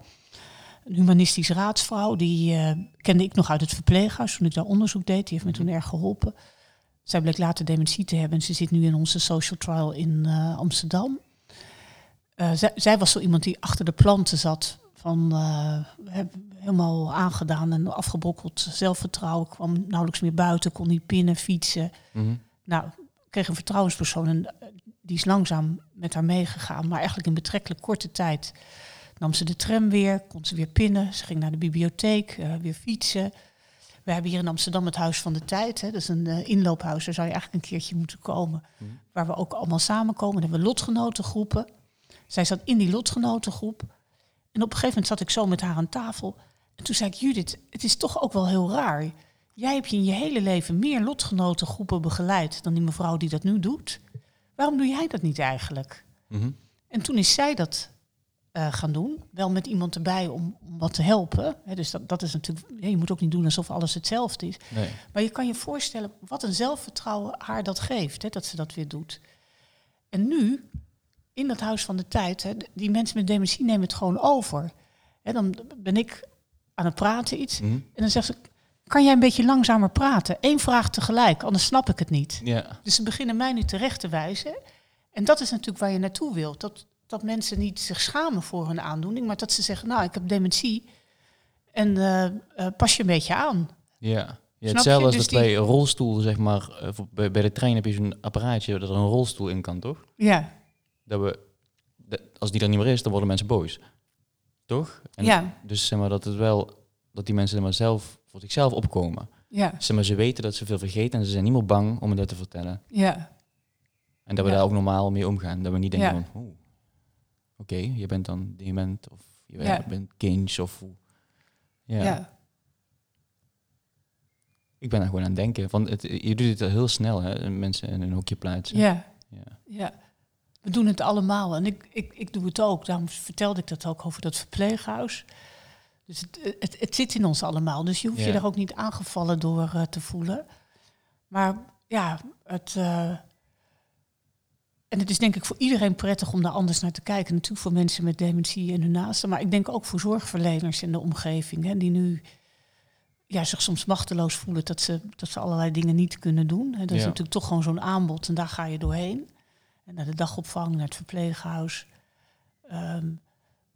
een humanistisch raadsvrouw. Die eh, kende ik nog uit het verpleeghuis toen ik daar onderzoek deed. Die heeft me toen erg geholpen. Zij bleek later dementie te hebben. En ze zit nu in onze social trial in eh, Amsterdam. Eh, zij, zij was zo iemand die achter de planten zat. Van he- helemaal aangedaan en afgebrokkeld zelfvertrouwen. Kwam nauwelijks meer buiten, kon niet pinnen, fietsen. Mhm. Nou, kreeg een vertrouwenspersoon en die is langzaam met haar meegegaan. Maar eigenlijk in betrekkelijk korte tijd nam ze de tram weer, kon ze weer pinnen. Ze ging naar de bibliotheek, eh, weer fietsen. We hebben hier in Amsterdam het Huis van de Tijd. Hè. Dat is een eh, inloophuis, daar zou je eigenlijk een keertje moeten komen. Mhm. Waar we ook allemaal samenkomen. Dan hebben we lotgenotengroepen. Zij zat in die lotgenotengroep. En op een gegeven moment zat ik zo met haar aan tafel. En toen zei ik, Judith, het is toch ook wel heel raar. Jij hebt je in je hele leven meer lotgenotengroepen begeleid dan die mevrouw die dat nu doet. Waarom doe jij dat niet eigenlijk? Mhm. En toen is zij dat eh, gaan doen. Wel met iemand erbij om, om wat te helpen. Dus dat, dat is natuurlijk, je moet ook niet doen alsof alles hetzelfde is. Nee. Maar je kan je voorstellen wat een zelfvertrouwen haar dat geeft, dat ze dat weer doet. En nu, in dat huis van de tijd, die mensen met dementie nemen het gewoon over. Dan ben ik aan het praten iets Mhm. en dan zegt ze, kan jij een beetje langzamer praten? Eén vraag tegelijk, anders snap ik het niet. Ja. Dus ze beginnen mij nu terecht te wijzen. En dat is natuurlijk waar je naartoe wilt. Dat, dat mensen niet zich schamen voor hun aandoening, maar dat ze zeggen, nou, ik heb dementie en eh, eh, pas je een beetje aan. Ja. ja je? hetzelfde als Dus dat bij een rolstoel, zeg maar, eh, bij, bij de trein heb je zo'n apparaatje dat er een rolstoel in kan, toch? Ja, Dat we, dat- als die er niet meer is, dan worden mensen boos. Toch? En ja, Dus zeg maar dat het wel, dat die mensen er maar zelf, voor zichzelf opkomen. ja, Zeg maar, ze weten dat ze veel vergeten en ze zijn niet meer bang om het dat te vertellen. ja. En dat we Ja. daar ook normaal mee omgaan. Dat we niet denken Ja. van, oeh, oké, je bent dan dement of je Ja. bent kind of hoe. Ja. ja. Ik ben daar gewoon aan het denken. Van het, je doet het al heel snel, hè, mensen in een hokje plaatsen. Ja, Ja. ja. We doen het allemaal en ik, ik, ik doe het ook. Daarom vertelde ik dat ook over dat verpleeghuis. Dus het, het, het zit in ons allemaal. Dus je hoeft je daar ook niet aangevallen door eh, te voelen. Maar ja, het. eh, en het is denk ik voor iedereen prettig om daar anders naar te kijken. Natuurlijk voor mensen met dementie en hun naasten. Maar ik denk ook voor zorgverleners in de omgeving. Hè, die nu ja, zich soms machteloos voelen dat ze, dat ze allerlei dingen niet kunnen doen. Hè, dat is natuurlijk toch gewoon zo'n aanbod en daar ga je doorheen. En naar de dagopvang, naar het verpleeghuis. Ehm,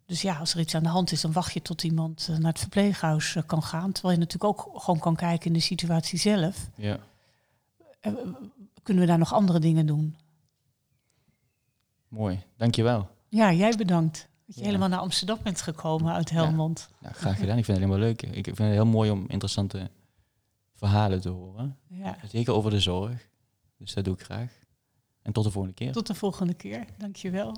dus ja, als er iets aan de hand is, dan wacht je tot iemand eh, naar het verpleeghuis eh, kan gaan. Terwijl je natuurlijk ook gewoon kan kijken in de situatie zelf. ja. Eh, kunnen we daar nog andere dingen doen? Mooi. Dankjewel. Ja, jij bedankt. Dat je Ja. helemaal naar Amsterdam bent gekomen uit Helmond. Nou, graag gedaan. Ik vind het helemaal leuk. Ik vind het heel mooi om interessante verhalen te horen. Ja. Zeker over de zorg. Dus dat doe ik graag. En tot de volgende keer. Tot de volgende keer. Dankjewel.